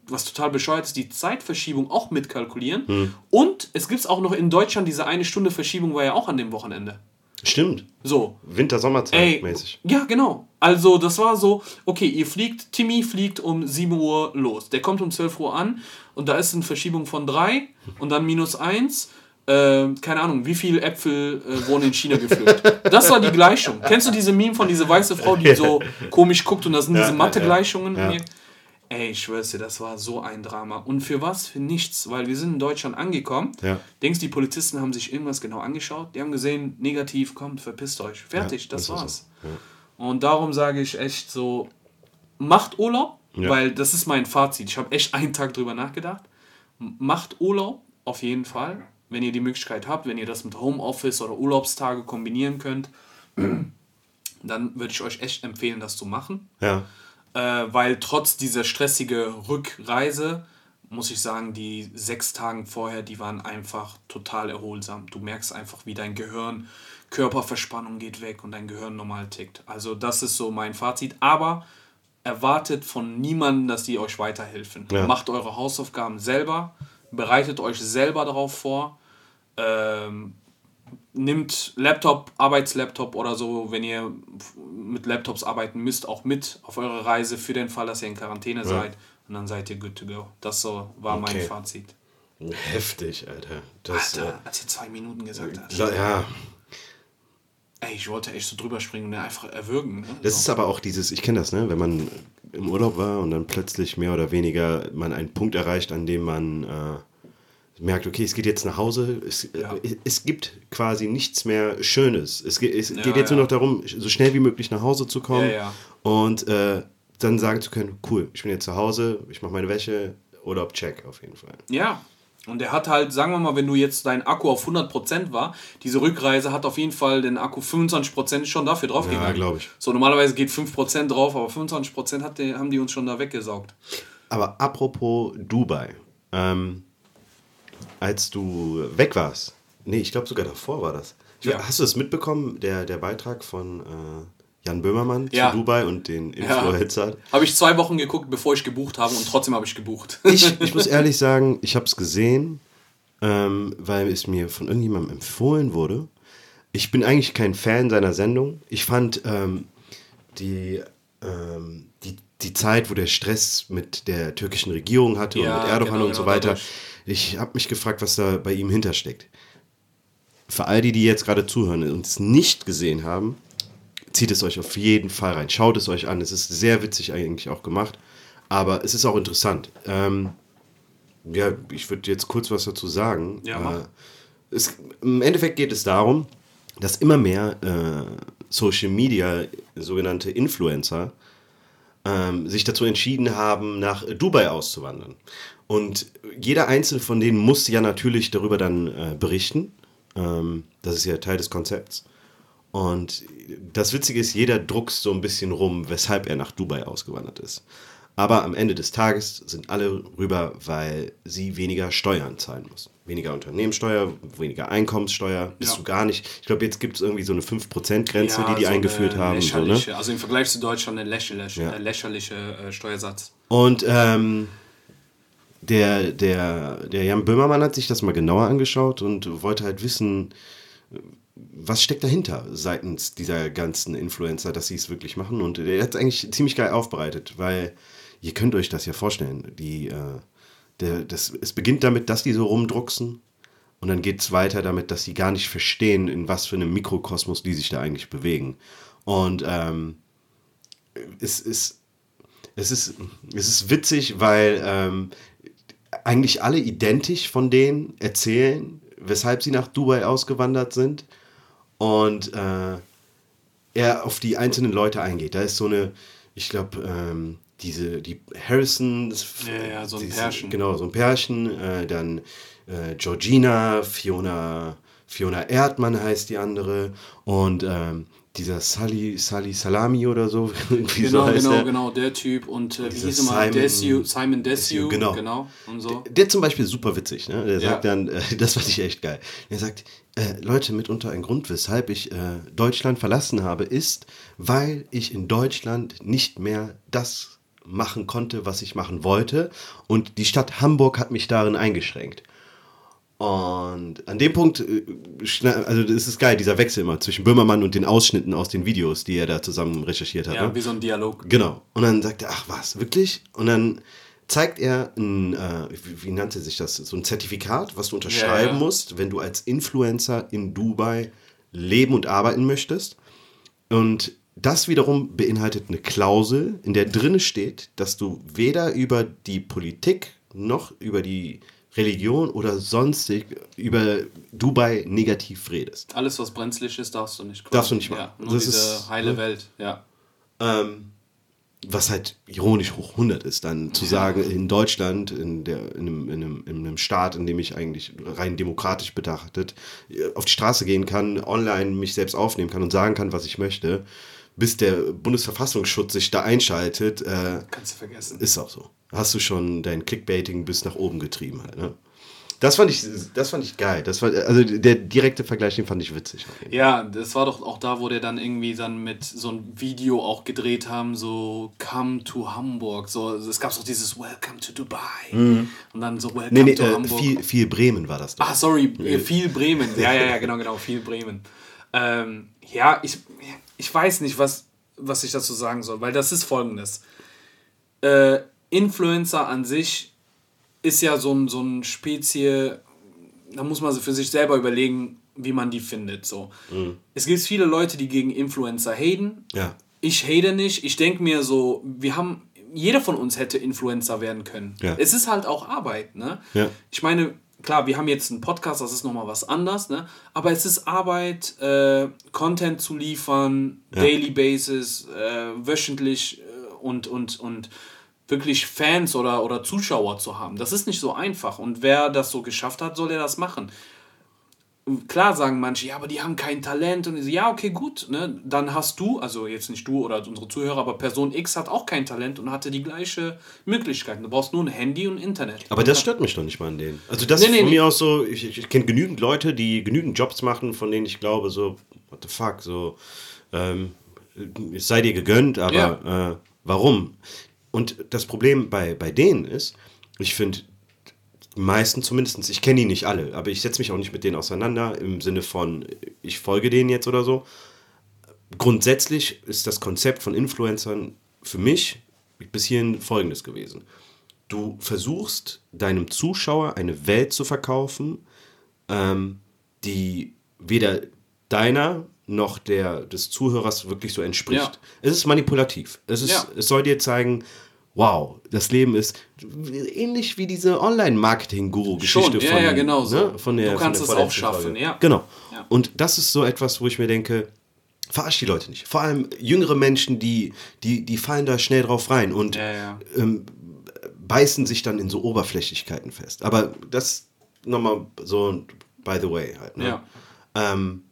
was total bescheuert ist, die Zeitverschiebung auch mitkalkulieren. Und es gibt auch noch in Deutschland diese eine Stunde Verschiebung war ja auch an dem Wochenende. Stimmt. So, Winter-Sommerzeit mäßig. ja, genau. Also, das war so, okay, ihr fliegt, Timmy fliegt um 7 Uhr los. Der kommt um 12 Uhr an und da ist eine Verschiebung von 3 und dann minus 1. äh, keine Ahnung, wie viele Äpfel äh, wurden in China gepflückt. Das war die Gleichung. Kennst du diese Meme von dieser weiße Frau, die so komisch guckt und das sind diese Mathe-Gleichungen? Ja. Ey, ich schwör's dir, das war so ein Drama. Und für was? Für nichts. Weil wir sind in Deutschland angekommen. Ja. Denkst die Polizisten haben sich irgendwas genau angeschaut? Die haben gesehen, negativ, kommt, verpisst euch. Fertig, Ja, das das war's. so. Und darum sage ich echt so, macht Urlaub, Ja. weil das ist mein Fazit. Ich habe echt einen Tag drüber nachgedacht. Macht Urlaub, auf jeden Fall. Wenn ihr die Möglichkeit habt, wenn ihr das mit Homeoffice oder Urlaubstage kombinieren könnt, dann würde ich euch echt empfehlen, das zu machen Ja. äh, weil trotz dieser stressige Rückreise muss ich sagen, die sechs Tage vorher, die waren einfach total erholsam. Du merkst einfach, wie dein Gehirn, Körperverspannung geht weg und dein Gehirn normal tickt. Also das ist so mein Fazit. Aber erwartet von niemandem, dass die euch weiterhelfen. Ja. Macht eure Hausaufgaben selber, bereitet euch selber darauf vor. Ähm, nimmt Laptop, Arbeitslaptop oder so, wenn ihr mit Laptops arbeiten müsst, auch mit auf eure Reise für den Fall, dass ihr in Quarantäne seid. Und dann seid ihr good to go. Das so war mein Okay. Fazit. Heftig, Alter. Das, Alter, als ihr zwei Minuten gesagt hast. äh, ja, Ey, ich wollte echt so drüber springen und einfach erwürgen. Ne? Das ist aber auch dieses, ich kenne das, ne, wenn man im Urlaub war und dann plötzlich mehr oder weniger man einen Punkt erreicht, an dem man äh, merkt, okay, es geht jetzt nach Hause, es, Ja. äh, es gibt quasi nichts mehr Schönes. Es, geht- es Ja, geht jetzt ja. nur noch darum, so schnell wie möglich nach Hause zu kommen und äh, dann sagen zu können, cool, ich bin jetzt zu Hause, ich mache meine Wäsche, Urlaub, check auf jeden Fall. Ja. Und er hat halt, sagen wir mal, wenn du jetzt dein Akku auf 100% war, diese Rückreise hat auf jeden Fall den Akku 25% schon dafür draufgegangen. Ja, glaub ich. So, normalerweise geht 5% drauf, aber 25% hat die, haben die uns schon da weggesaugt. Aber apropos Dubai, ähm, als du weg warst, nee, ich glaube sogar davor war das. Ich, Ja. Hast du das mitbekommen, der, der Beitrag von äh, Jan Böhmermann Ja. zu Dubai und den Influencer? Habe ich zwei Wochen geguckt, bevor ich gebucht habe und trotzdem habe ich gebucht. Ich, ich muss ehrlich sagen, ich habe es gesehen, ähm, weil es mir von irgendjemandem empfohlen wurde. Ich bin eigentlich kein Fan seiner Sendung. Ich fand ähm, die, ähm, die, die Zeit, wo der Stress mit der türkischen Regierung hatte Ja, und mit Erdogan genau, und so genau, weiter, dadurch. Ich habe mich gefragt, was da bei ihm hintersteckt. Für all die, die jetzt gerade zuhören und es nicht gesehen haben, zieht es euch auf jeden Fall rein. Schaut es euch an. Es ist sehr witzig eigentlich auch gemacht. Aber es ist auch interessant. Ähm, ja, ich würde jetzt kurz was dazu sagen. Ja, mach. Äh, es, Im Endeffekt geht es darum, dass immer mehr äh, Social Media, sogenannte Influencer, ähm, sich dazu entschieden haben, nach Dubai auszuwandern. Und jeder einzelne von denen muss ja natürlich darüber dann äh, berichten. Ähm, das ist ja Teil des Konzepts. Und das Witzige ist, jeder druckst so ein bisschen rum, weshalb er nach Dubai ausgewandert ist. Aber am Ende des Tages sind alle rüber, weil sie weniger Steuern zahlen müssen. Weniger Unternehmenssteuer, weniger Einkommenssteuer, bist Ja. du gar nicht. Ich glaube, jetzt gibt es irgendwie so eine 5%-Grenze, die die so eingeführt haben. So, ne? lächerliche- Also im Vergleich zu Deutschland ein lächerliche, Ja. äh, lächerliche äh, Steuersatz. Und ähm, der, der, der Jan Böhmermann hat sich das mal genauer angeschaut und wollte halt wissen, was steckt dahinter seitens dieser ganzen Influencer, dass sie es wirklich machen. Und er hat es eigentlich ziemlich geil aufbereitet, weil ihr könnt euch das ja vorstellen. Die, äh, der, das, es beginnt damit, dass die so rumdrucksen. Und dann geht es weiter damit, dass sie gar nicht verstehen, in was für einem Mikrokosmos die sich da eigentlich bewegen. Und ähm, es ist es ist, es ist witzig, weil ähm, eigentlich alle identisch von denen erzählen, weshalb sie nach Dubai ausgewandert sind. Und äh, er auf die einzelnen Leute eingeht. Da ist so eine, ich glaube, ähm, diese, die Harrisons. Ja, ja, so ein diese- Pärchen. Genau, so ein Pärchen. Äh, dann äh, Georgina, Fiona, Fiona Erdmann heißt die andere. Und ähm, dieser Sally, Sally Salami oder so. Irgendwie Genau, so heißt genau, er. genau, der Typ. Und äh, wie hieß er mal? Simon- Desue, Simon. Desue, genau. genau. Und so. Der zum Beispiel super witzig, ne? Der Ja. sagt dann, äh, das fand ich echt geil. Er sagt, äh, Leute, mitunter ein Grund, weshalb ich äh, Deutschland verlassen habe, ist, weil ich in Deutschland nicht mehr das machen konnte, was ich machen wollte. Und die Stadt Hamburg hat mich darin eingeschränkt. Und an dem Punkt, äh, also das ist geil, dieser Wechsel immer zwischen Böhmermann und den Ausschnitten aus den Videos, die er da zusammen recherchiert hat. Ja, ne? wie so ein Dialog. Genau. Und dann sagt er, ach was, wirklich? Und dann zeigt er ein, äh, wie, wie, nannte sich das, so ein Zertifikat, was du unterschreiben ja. musst, wenn du als Influencer in Dubai leben und arbeiten möchtest. Und das wiederum beinhaltet eine Klausel, in der drinne steht, dass du weder über die Politik noch über die Religion oder sonstig über Dubai negativ redest. Alles, was brenzlig ist, darfst du nicht. Darfst du nicht machen. Ja, nur das diese ist, heile Welt, ja. Ähm, was halt ironisch hoch 100 ist, dann zu sagen, in Deutschland, in, der, in, einem, in, einem, in einem Staat, in dem ich eigentlich rein demokratisch betrachtet auf die Straße gehen kann, online mich selbst aufnehmen kann und sagen kann, was ich möchte, bis der Bundesverfassungsschutz sich da einschaltet. Äh, Kannst du vergessen. Ist auch so. Hast du schon dein Clickbaiting bis nach oben getrieben halt, ne? Das fand ich, das fand ich geil. Das war, also der direkte Vergleich, den fand ich witzig. Ja, das war doch auch da, wo der dann irgendwie dann mit so ein Video auch gedreht haben, so Come to Hamburg. So, es gab doch dieses Welcome to Dubai. Mhm. Und dann so Welcome nee, nee, to äh, Hamburg. Viel, viel Bremen war das doch. Ah, sorry, äh, viel Bremen. Ja, ja, ja, genau, genau, viel Bremen. Ähm, ja, ich, ich weiß nicht, was, was ich dazu sagen soll, weil das ist folgendes. Äh, Influencer an sich ist ja so ein, so ein Spezie, da muss man für sich selber überlegen, wie man die findet. So. Mhm. Es gibt viele Leute, die gegen Influencer haten. Ja. Ich hate nicht. Ich denke mir so, wir haben, jeder von uns hätte Influencer werden können. Ja. Es ist halt auch Arbeit. Ne? Ja. Ich meine, klar, wir haben jetzt einen Podcast, das ist nochmal was anderes, ne? aber es ist Arbeit, äh, Content zu liefern, ja. Daily Basis, äh, wöchentlich äh, und, und, und wirklich Fans oder, oder Zuschauer zu haben. Das ist nicht so einfach. Und wer das so geschafft hat, soll er das machen. Klar sagen manche, ja, aber die haben kein Talent. Und ich so, ja, okay, gut. Ne? Dann hast du, also jetzt nicht du oder unsere Zuhörer, aber Person X hat auch kein Talent und hatte die gleiche Möglichkeit. Du brauchst nur ein Handy und Internet. Aber das stört mich doch nicht mal an denen. Also das nee, ist von nee, mir aus so, ich, ich kenne genügend Leute, die genügend Jobs machen, von denen ich glaube, so, what the fuck, so, ähm, es sei dir gegönnt, aber ja. äh, warum? Und das Problem bei, bei denen ist, ich finde, die meisten zumindest, ich kenne die nicht alle, aber ich setze mich auch nicht mit denen auseinander im Sinne von, ich folge denen jetzt oder so. Grundsätzlich ist das Konzept von Influencern für mich bis hierhin folgendes gewesen. Du versuchst deinem Zuschauer eine Welt zu verkaufen, ähm, die weder deiner noch der des Zuhörers wirklich so entspricht. Ja. Es ist manipulativ. Es, ist, ja. es soll dir zeigen, wow, das Leben ist ähnlich wie diese Online-Marketing-Guru-Geschichte ja, von, ja, genau so. ne, von der Du kannst der es auch schaffen, ja. Genau. Und das ist so etwas, wo ich mir denke, verarsch die Leute nicht. Vor allem jüngere Menschen, die, die, die fallen da schnell drauf rein und ähm, beißen sich dann in so Oberflächlichkeiten fest. Aber das nochmal so by the way halt. Ne? Ja. Ähm,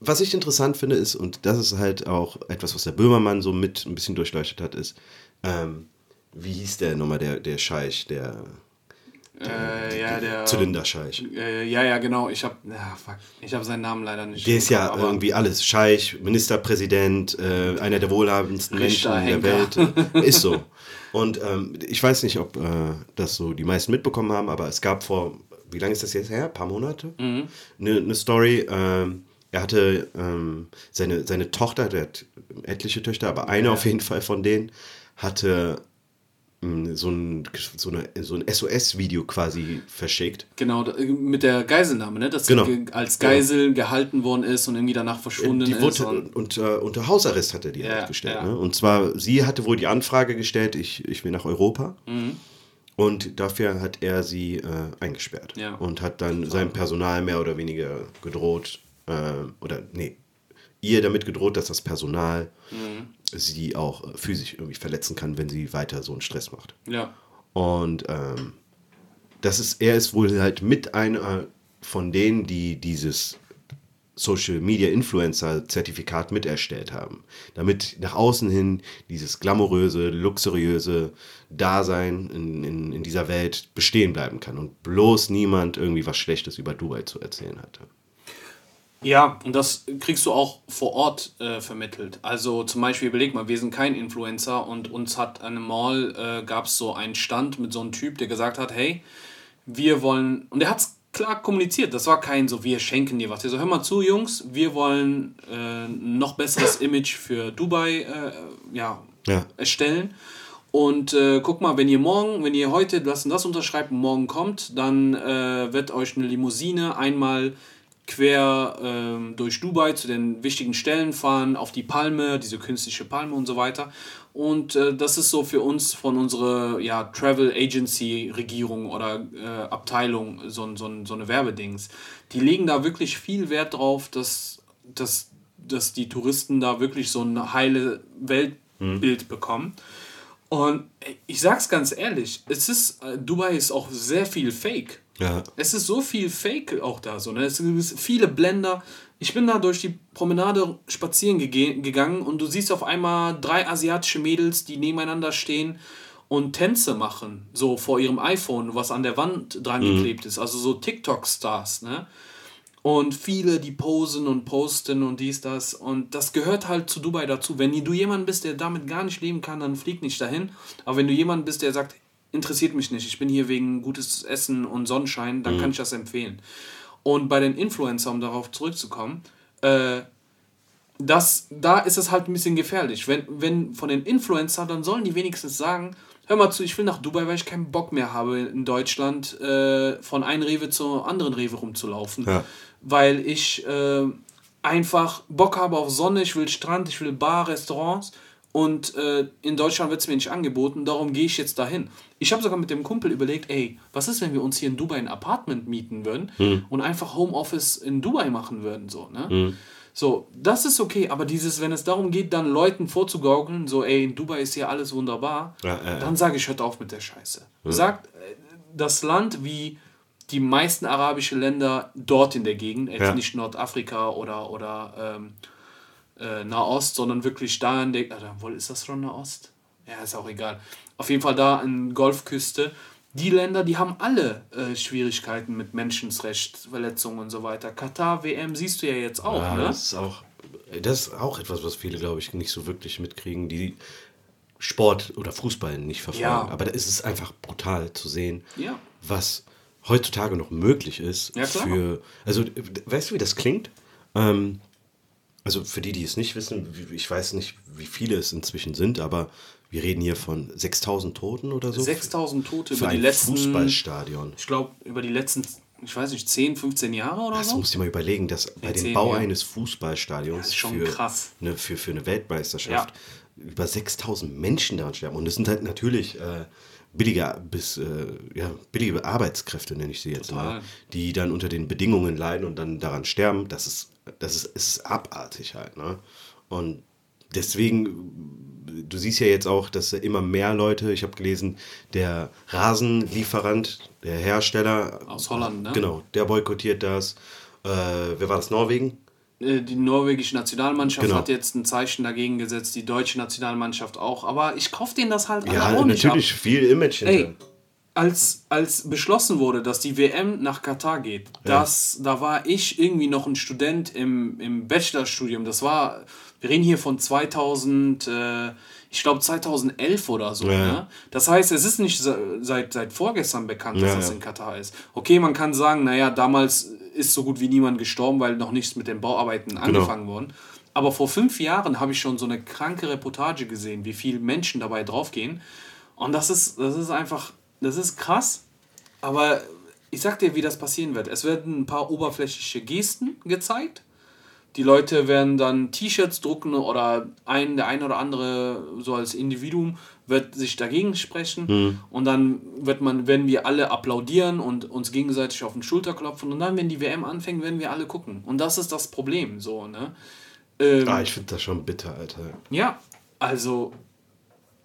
was ich interessant finde ist, und das ist halt auch etwas, was der Böhmermann so mit ein bisschen durchleuchtet hat, ist, ähm, wie hieß der nochmal, der, der Scheich, der, der, äh, ja, der Zylinderscheich. Äh, ja, ja, genau. Ich habe ja, hab seinen Namen leider nicht. Der ist ja irgendwie alles. Scheich, Ministerpräsident, äh, einer der wohlhabendsten Richter, Menschen der Welt. ist so. Und ähm, ich weiß nicht, ob äh, das so die meisten mitbekommen haben, aber es gab vor, wie lange ist das jetzt her? Ein paar Monate? Mhm. Eine mhm. ne Story. Ähm, er hatte ähm, seine, seine Tochter, der hat etliche Töchter, aber eine ja. auf jeden Fall von denen, hatte hm, so ein, so, eine, so ein SOS-Video quasi verschickt. Genau, mit der Geiselnahme, ne? dass genau. sie als Geisel genau. gehalten worden ist und irgendwie danach verschwunden die wurde, ist. Und, und uh, unter Hausarrest hat er die ja, halt gestellt. Ja. Ne? Und zwar, sie hatte wohl die Anfrage gestellt, ich, ich will nach Europa. Mhm. Und dafür hat er sie äh, eingesperrt. Ja. Und hat dann seinem Personal mehr oder weniger gedroht, äh, oder nee, ihr damit gedroht, dass das Personal mhm. sie auch äh, physisch irgendwie verletzen kann, wenn sie weiter so einen Stress macht. Ja. Und ähm, das ist, er ist wohl halt mit einer von denen, die dieses Social Media Influencer Zertifikat mit erstellt haben, damit nach außen hin dieses glamouröse, luxuriöse Dasein in, in, in dieser Welt bestehen bleiben kann und bloß niemand irgendwie was Schlechtes über Dubai zu erzählen hatte. Ja, und das kriegst du auch vor Ort äh, vermittelt. Also zum Beispiel, überleg mal, wir sind kein Influencer und uns hat an einem Mall, äh, gab es so einen Stand mit so einem Typ, der gesagt hat, hey, wir wollen, und er hat es klar kommuniziert, das war kein so, wir schenken dir was. Er so, hör mal zu, Jungs, wir wollen äh, noch besseres Image für Dubai äh, ja, ja. erstellen. Und äh, guck mal, wenn ihr morgen, wenn ihr heute das und das unterschreibt und morgen kommt, dann äh, wird euch eine Limousine einmal quer ähm, durch Dubai zu den wichtigen Stellen fahren, auf die Palme, diese künstliche Palme und so weiter. Und äh, das ist so für uns von unserer ja, Travel Agency Regierung oder äh, Abteilung so, so, so eine Werbedings. Die legen da wirklich viel Wert drauf, dass, dass, dass die Touristen da wirklich so ein heile Weltbild mhm. bekommen. Und ich sag's ganz ehrlich, es ist, äh, Dubai ist auch sehr viel Fake. Ja. Es ist so viel Fake auch da. So, ne? Es sind viele Blender. Ich bin da durch die Promenade spazieren gegangen und du siehst auf einmal drei asiatische Mädels, die nebeneinander stehen und Tänze machen, so vor ihrem iPhone, was an der Wand dran mhm. geklebt ist. Also so TikTok-Stars, ne? Und viele, die posen und posten und dies, das. Und das gehört halt zu Dubai dazu. Wenn du jemand bist, der damit gar nicht leben kann, dann flieg nicht dahin. Aber wenn du jemand bist, der sagt, interessiert mich nicht, ich bin hier wegen gutes Essen und Sonnenschein, dann mhm. kann ich das empfehlen. Und bei den Influencern, um darauf zurückzukommen, äh, das, da ist es halt ein bisschen gefährlich. Wenn, wenn von den Influencern, dann sollen die wenigstens sagen, hör mal zu, ich will nach Dubai, weil ich keinen Bock mehr habe in Deutschland äh, von einem Rewe zur anderen Rewe rumzulaufen. Ja. Weil ich äh, einfach Bock habe auf Sonne, ich will Strand, ich will Bar, Restaurants und äh, in Deutschland wird es mir nicht angeboten, darum gehe ich jetzt dahin. Ich habe sogar mit dem Kumpel überlegt, ey, was ist, wenn wir uns hier in Dubai ein Apartment mieten würden hm. und einfach Homeoffice in Dubai machen würden, so, ne? Hm. So, das ist okay, aber dieses, wenn es darum geht, dann Leuten vorzugaukeln, so, ey, in Dubai ist hier alles wunderbar, ja, äh, dann sage ich, hört auf mit der Scheiße. Ja. Sagt, äh, das Land wie die meisten arabischen Länder dort in der Gegend, jetzt ja. nicht Nordafrika oder, oder ähm, äh, Nahost, sondern wirklich da in der. Äh, ist das schon Nahost? Ja, ist auch egal. Auf jeden Fall da an Golfküste. Die Länder, die haben alle äh, Schwierigkeiten mit Menschenrechtsverletzungen und so weiter. Katar, WM siehst du ja jetzt auch, ja, ne? Das ist auch, das ist auch etwas, was viele, glaube ich, nicht so wirklich mitkriegen, die Sport oder Fußball nicht verfolgen. Ja. Aber da ist es einfach brutal zu sehen, ja. was heutzutage noch möglich ist. Ja, klar. Für, also, weißt du, wie das klingt? Ähm, also für die, die es nicht wissen, ich weiß nicht, wie viele es inzwischen sind, aber wir reden hier von 6000 Toten oder so. 6000 Tote für über die letzten. Fußballstadion. Ich glaube, über die letzten, ich weiß nicht, 10, 15 Jahre oder das so. Das musst du dir mal überlegen, dass bei dem Bau Jahre. eines Fußballstadions für. Ne, für, für eine Weltmeisterschaft ja. über 6000 Menschen daran sterben. Und das sind halt natürlich. Äh, billige bis äh, ja, billige Arbeitskräfte nenne ich sie jetzt Total. mal, die dann unter den Bedingungen leiden und dann daran sterben. Das ist das ist, ist abartig halt, ne? Und deswegen, du siehst ja jetzt auch, dass immer mehr Leute, ich habe gelesen, der Rasenlieferant, der Hersteller. Aus Holland, ne? Genau, der boykottiert das. Äh, wer war das? Norwegen? Äh, die norwegische Nationalmannschaft genau. hat jetzt ein Zeichen dagegen gesetzt, die deutsche Nationalmannschaft auch. Aber ich kaufe denen das halt ja, auch nicht natürlich ab. viel Image hinter. Ey, als, als beschlossen wurde, dass die WM nach Katar geht, ja. das, da war ich irgendwie noch ein Student im, im Bachelorstudium. Das war, wir reden hier von 2000, äh, ich glaube 2011 oder so. Ja. Ne? Das heißt, es ist nicht seit, seit vorgestern bekannt, dass ja, das in Katar ist. Okay, man kann sagen, naja, damals ist so gut wie niemand gestorben, weil noch nichts mit den Bauarbeiten genau. angefangen wurden. Aber vor fünf Jahren habe ich schon so eine kranke Reportage gesehen, wie viele Menschen dabei draufgehen. Und das ist, das ist einfach das ist krass, aber ich sag dir, wie das passieren wird. Es werden ein paar oberflächliche Gesten gezeigt. Die Leute werden dann T-Shirts drucken oder ein, der eine oder andere so als Individuum wird sich dagegen sprechen mhm. und dann wird man, werden wir alle applaudieren und uns gegenseitig auf den Schulter klopfen und dann, wenn die WM anfängt, werden wir alle gucken. Und das ist das Problem, so, ne? Ähm, ah, ich finde das schon bitter, Alter. Ja, also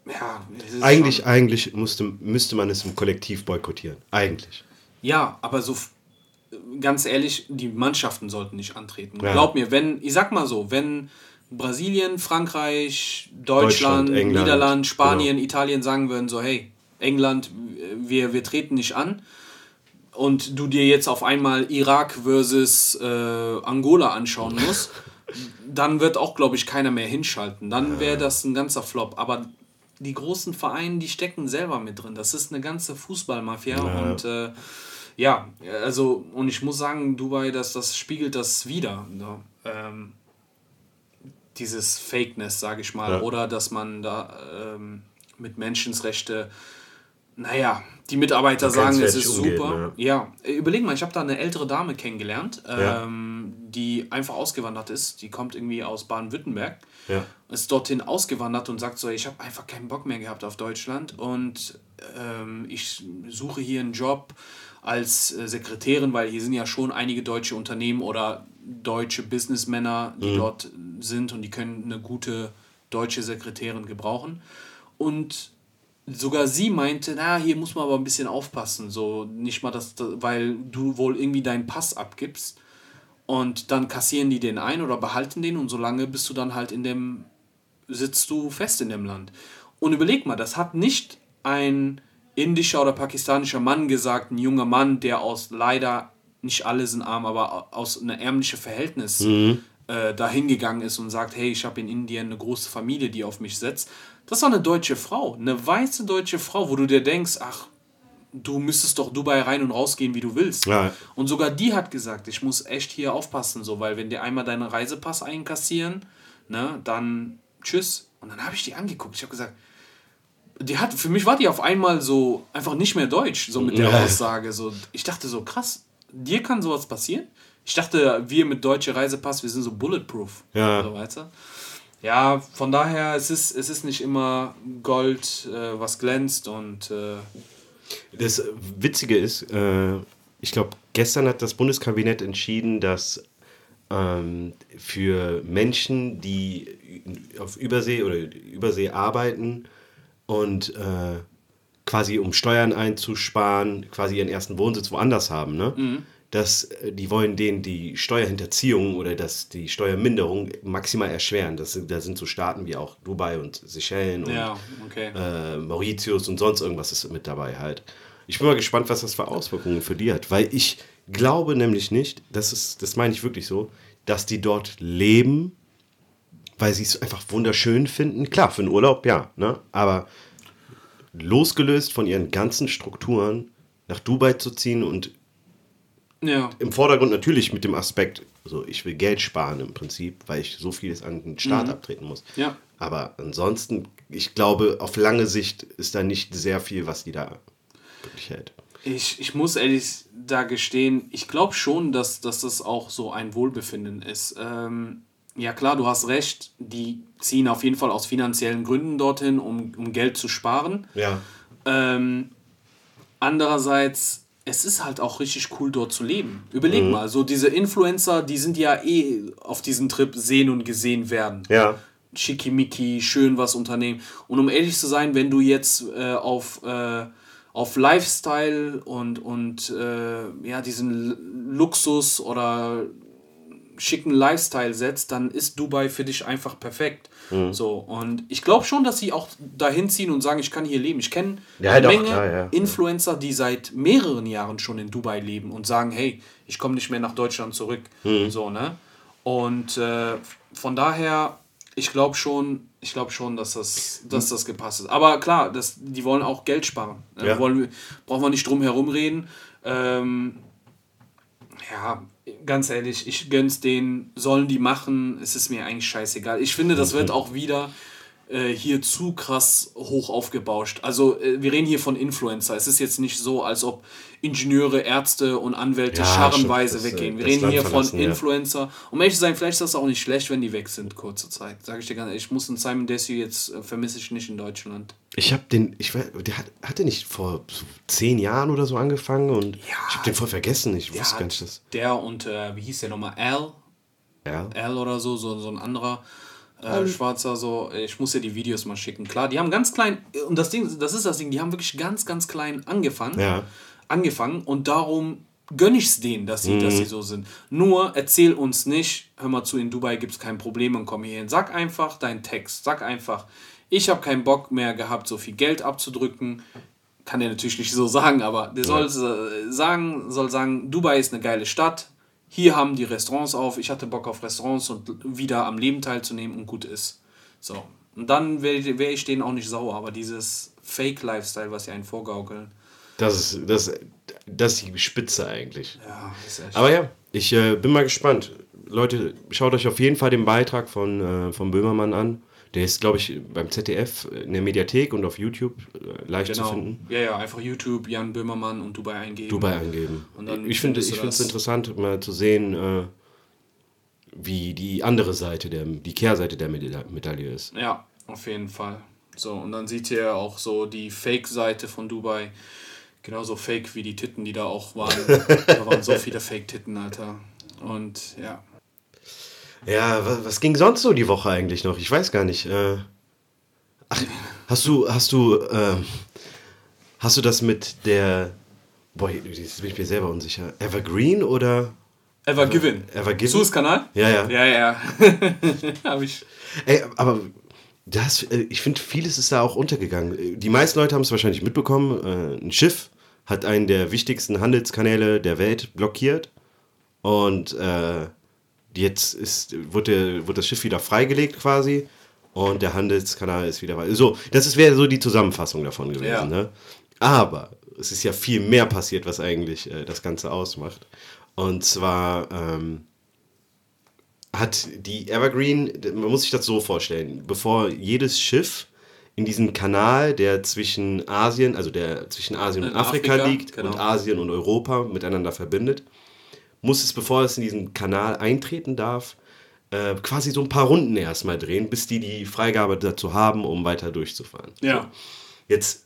ja, eigentlich, eigentlich musste, müsste man es im Kollektiv boykottieren. Eigentlich. Ja, aber so ganz ehrlich, die Mannschaften sollten nicht antreten. Ja. Glaub mir, wenn, ich sag mal so, wenn Brasilien, Frankreich, Deutschland, Deutschland Niederland, Spanien, genau. Italien sagen würden, so, hey, England, wir, wir treten nicht an, und du dir jetzt auf einmal Irak versus äh, Angola anschauen musst, dann wird auch, glaube ich, keiner mehr hinschalten. Dann wäre das ein ganzer Flop. Aber die großen Vereine, die stecken selber mit drin. Das ist eine ganze Fußballmafia ja. und äh, ja, also und ich muss sagen, Dubai, das, das spiegelt das wieder. Ne? Ähm, dieses Fakeness, sage ich mal, ja. oder dass man da ähm, mit Menschenrechte, naja, die Mitarbeiter sagen, es ist super. Ne? Ja, überleg mal, ich habe da eine ältere Dame kennengelernt, ja. ähm, die einfach ausgewandert ist. Die kommt irgendwie aus Baden-Württemberg. Ja. Ist dorthin ausgewandert und sagt so, ich habe einfach keinen Bock mehr gehabt auf Deutschland und ähm, ich suche hier einen Job als äh, Sekretärin, weil hier sind ja schon einige deutsche Unternehmen oder deutsche Businessmänner, die mhm. dort sind und die können eine gute deutsche Sekretärin gebrauchen. Und sogar sie meinte, na, hier muss man aber ein bisschen aufpassen, so nicht mal das, weil du wohl irgendwie deinen Pass abgibst und dann kassieren die den ein oder behalten den und solange bist du dann halt in dem, sitzt du fest in dem Land. Und überleg mal, das hat nicht ein indischer oder pakistanischer Mann gesagt, ein junger Mann, der aus leider, nicht alle sind arm, aber aus einem ärmlichen Verhältnis mhm. äh, dahin gegangen ist und sagt, hey, ich habe in Indien eine große Familie, die auf mich setzt, das war eine deutsche Frau, eine weiße deutsche Frau, wo du dir denkst, ach, du müsstest doch Dubai rein und rausgehen, wie du willst. Ja. Und sogar die hat gesagt, ich muss echt hier aufpassen, so, weil wenn die einmal deinen Reisepass einkassieren, ne, dann tschüss. Und dann habe ich die angeguckt. Ich habe gesagt, die hat, für mich war die auf einmal so einfach nicht mehr deutsch, so mit der ja. Aussage. So, ich dachte so, krass, dir kann sowas passieren? Ich dachte, wir mit deutscher Reisepass, wir sind so bulletproof. Ja. So, weißt du? ja, von daher, es ist, es ist nicht immer Gold, äh, was glänzt und. Äh das Witzige ist, äh, ich glaube, gestern hat das Bundeskabinett entschieden, dass ähm, für Menschen, die auf Übersee oder Übersee arbeiten und äh, quasi um Steuern einzusparen, quasi ihren ersten Wohnsitz woanders haben, ne? Mhm dass äh, die wollen denen die Steuerhinterziehung oder das, die Steuerminderung maximal erschweren. Das, da sind so Staaten wie auch Dubai und Seychellen und ja, okay. äh, Mauritius und sonst irgendwas ist mit dabei halt. Ich bin mal gespannt, was das für Auswirkungen für die hat, weil ich glaube nämlich nicht, das, ist, das meine ich wirklich so, dass die dort leben, weil sie es einfach wunderschön finden. Klar, für den Urlaub, ja, ne? aber losgelöst von ihren ganzen Strukturen nach Dubai zu ziehen und ja. Im Vordergrund natürlich mit dem Aspekt, also ich will Geld sparen im Prinzip, weil ich so vieles an den Staat mhm. abtreten muss. Ja. Aber ansonsten, ich glaube, auf lange Sicht ist da nicht sehr viel, was die da wirklich hält. Ich, ich muss ehrlich da gestehen, ich glaube schon, dass, dass das auch so ein Wohlbefinden ist. Ähm, ja klar, du hast recht, die ziehen auf jeden Fall aus finanziellen Gründen dorthin, um, um Geld zu sparen. Ja. Ähm, andererseits es ist halt auch richtig cool, dort zu leben. Überleg mhm. mal, so diese Influencer, die sind ja eh auf diesem Trip sehen und gesehen werden. Ja. Schickimicki, schön was unternehmen. Und um ehrlich zu sein, wenn du jetzt äh, auf, äh, auf Lifestyle und, und äh, ja, diesen Luxus oder schicken Lifestyle setzt, dann ist Dubai für dich einfach perfekt. Mhm. So, und ich glaube schon, dass sie auch dahin ziehen und sagen, ich kann hier leben. Ich kenne ja, eine Menge klar, ja. Influencer, die seit mehreren Jahren schon in Dubai leben und sagen, hey, ich komme nicht mehr nach Deutschland zurück. Mhm. So, ne? Und äh, von daher, ich glaube schon, ich glaube schon, dass das, dass das gepasst ist. Aber klar, das, die wollen auch Geld sparen. Ja. Wollen, brauchen wir nicht drum herum reden. Ähm, ja, ganz ehrlich, ich gönn's denen, sollen die machen, es ist mir eigentlich scheißegal. Ich finde, das wird auch wieder hier zu krass hoch aufgebauscht. Also äh, wir reden hier von Influencer. Es ist jetzt nicht so, als ob Ingenieure, Ärzte und Anwälte ja, scharrenweise das, weggehen. Wir reden hier von Influencer. Ja. Um ehrlich zu sein, vielleicht ist das auch nicht schlecht, wenn die weg sind, kurze Zeit. Sage ich dir ganz ehrlich, ich muss einen Simon Desue jetzt äh, vermisse ich nicht in Deutschland. Ich habe den, ich weiß, der hat, hat der nicht vor so zehn Jahren oder so angefangen und ja, ich habe den voll vergessen. Ich wusste gar nicht das. Der und äh, wie hieß der nochmal? Al? Al? Al oder so, so, so ein anderer äh, schwarzer, so, ich muss dir die Videos mal schicken. Klar, die haben ganz klein, und das Ding, das ist das Ding, die haben wirklich ganz, ganz klein angefangen. Ja. Angefangen und darum gönne ich es denen, dass sie, mhm. dass sie so sind. Nur erzähl uns nicht, hör mal zu, in Dubai gibt es kein Problem und komm hier hin. Sag einfach deinen Text. Sag einfach, ich habe keinen Bock mehr gehabt, so viel Geld abzudrücken. Kann der natürlich nicht so sagen, aber der soll ja. sagen, soll sagen, Dubai ist eine geile Stadt, hier haben die Restaurants auf, ich hatte Bock auf Restaurants und wieder am Leben teilzunehmen und gut ist. So. Und dann wäre wär ich denen auch nicht sauer, aber dieses Fake-Lifestyle, was sie einen vorgaukeln. Das ist, das, das ist die Spitze eigentlich. Ja, ist echt. Aber ja, ich äh, bin mal gespannt. Leute, schaut euch auf jeden Fall den Beitrag von, äh, von Böhmermann an. Der ist, glaube ich, beim ZDF in der Mediathek und auf YouTube äh, leicht Genau. zu finden. Ja, ja, einfach YouTube, Jan Böhmermann und Dubai eingeben. Dubai eingeben. Und dann ich finde es interessant, mal zu sehen, äh, wie die andere Seite, der, die Kehrseite der Meda- Medaille ist. Ja, auf jeden Fall. So, und dann seht ihr auch so die Fake-Seite von Dubai. Genauso fake wie die Titten, die da auch waren. da waren so viele Fake-Titten, Alter. Und ja. Ja, was, was ging sonst so die Woche eigentlich noch? Ich weiß gar nicht. Äh, ach, hast du, hast du, ähm, hast du das mit der, boah, jetzt bin ich mir selber unsicher. Evergreen oder? Ever Given. Ever Given? Suez-Kanal? Ja, ja. Ja, ja. Hab ich. Ey, aber das, äh, ich finde, vieles ist da auch untergegangen. Die meisten Leute haben es wahrscheinlich mitbekommen. Äh, ein Schiff hat einen der wichtigsten Handelskanäle der Welt blockiert. Und äh, jetzt ist, wurde, wurde das Schiff wieder freigelegt quasi. Und der Handelskanal ist wieder weiter. So, das wäre so die Zusammenfassung davon gewesen. Ja. Ne? Aber es ist ja viel mehr passiert, was eigentlich äh, das Ganze ausmacht. Und zwar ähm, hat die Evergreen, man muss sich das so vorstellen, bevor jedes Schiff in diesen Kanal, der zwischen Asien, also der zwischen Asien und Afrika, Afrika, liegt genau. und Asien und Europa miteinander verbindet, muss es, bevor es in diesen Kanal eintreten darf, äh, quasi so ein paar Runden erstmal drehen, bis die die Freigabe dazu haben, um weiter durchzufahren. Ja. Jetzt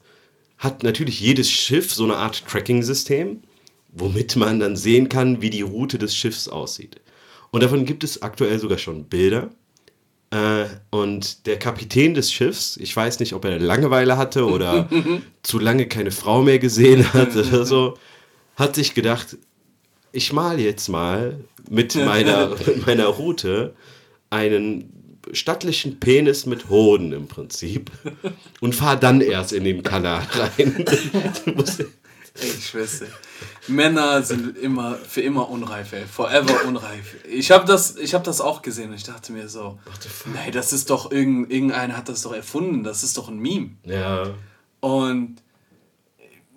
hat natürlich jedes Schiff so eine Art Tracking-System, womit man dann sehen kann, wie die Route des Schiffs aussieht. Und davon gibt es aktuell sogar schon Bilder. Äh, und der Kapitän des Schiffs, ich weiß nicht, ob er Langeweile hatte oder zu lange keine Frau mehr gesehen hat oder so, hat sich gedacht, ich mal jetzt mal mit meiner, mit meiner Route einen stattlichen Penis mit Hoden im Prinzip und fahr dann erst in den Kanal rein. Ey, dir. Männer sind immer, für immer unreif, ey. Forever unreif. Ich habe das, ich hab das auch gesehen und ich dachte mir so, nein, das ist doch, irgend, irgendeiner hat das doch erfunden, das ist doch ein Meme. ja, Und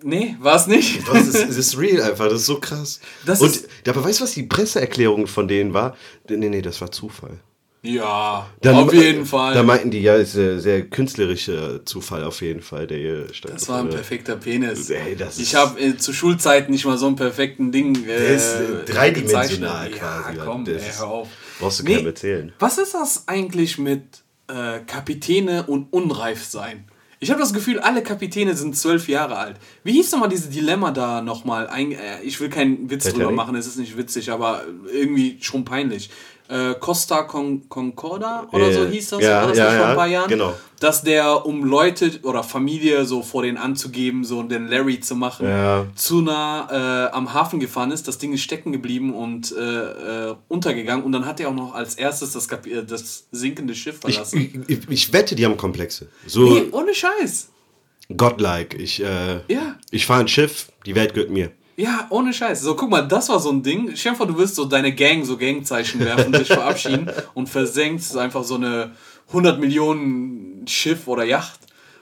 nee, war es nicht. das ist, es ist real einfach, das ist so krass. Das und ist- aber weißt du, was die Presseerklärung von denen war? Nee, nee, das war Zufall. Ja, Dann- auf jeden Fall. Da meinten die, ja, ist ein sehr künstlerischer Zufall auf jeden Fall, der hier stand. das war ein perfekter Penis. Ey, das ich habe äh, zu Schulzeiten nicht mal so einen perfekten Ding. Äh, Der ist äh, dreidimensional gezeichnet. quasi. Ja, komm, Das ey, hör auf. Brauchst du Nee. keinem erzählen. Was ist das eigentlich mit äh, Kapitäne und unreif sein? Ich habe das Gefühl, alle Kapitäne sind zwölf Jahre alt. Wie hieß nochmal dieses Dilemma da nochmal? Äh, ich will keinen Witz Titanic? drüber machen, es ist nicht witzig, aber irgendwie schon peinlich. Äh, Costa Con Concorda oder so Äh, hieß das, ja, war das ja, nicht vor ja, ein paar Jahren? genau. Dass der, um Leute oder Familie so vor den anzugeben, so den Larry zu machen, Ja. zu nah äh, am Hafen gefahren ist. Das Ding ist stecken geblieben und äh, äh, untergegangen. Und dann hat er auch noch als erstes das, Kap äh, das sinkende Schiff Ich, verlassen. ich, ich wette, die haben Komplexe. So nee, ohne Scheiß. godlike. Ich, Ja. ich fahre ein Schiff, die Welt gehört mir. Ja, ohne Scheiß. So, guck mal, das war so ein Ding. Stell dir vor, du willst so deine Gang, so Gangzeichen werfen, dich verabschieden und versenkst einfach so eine 100 Millionen Schiff oder Yacht.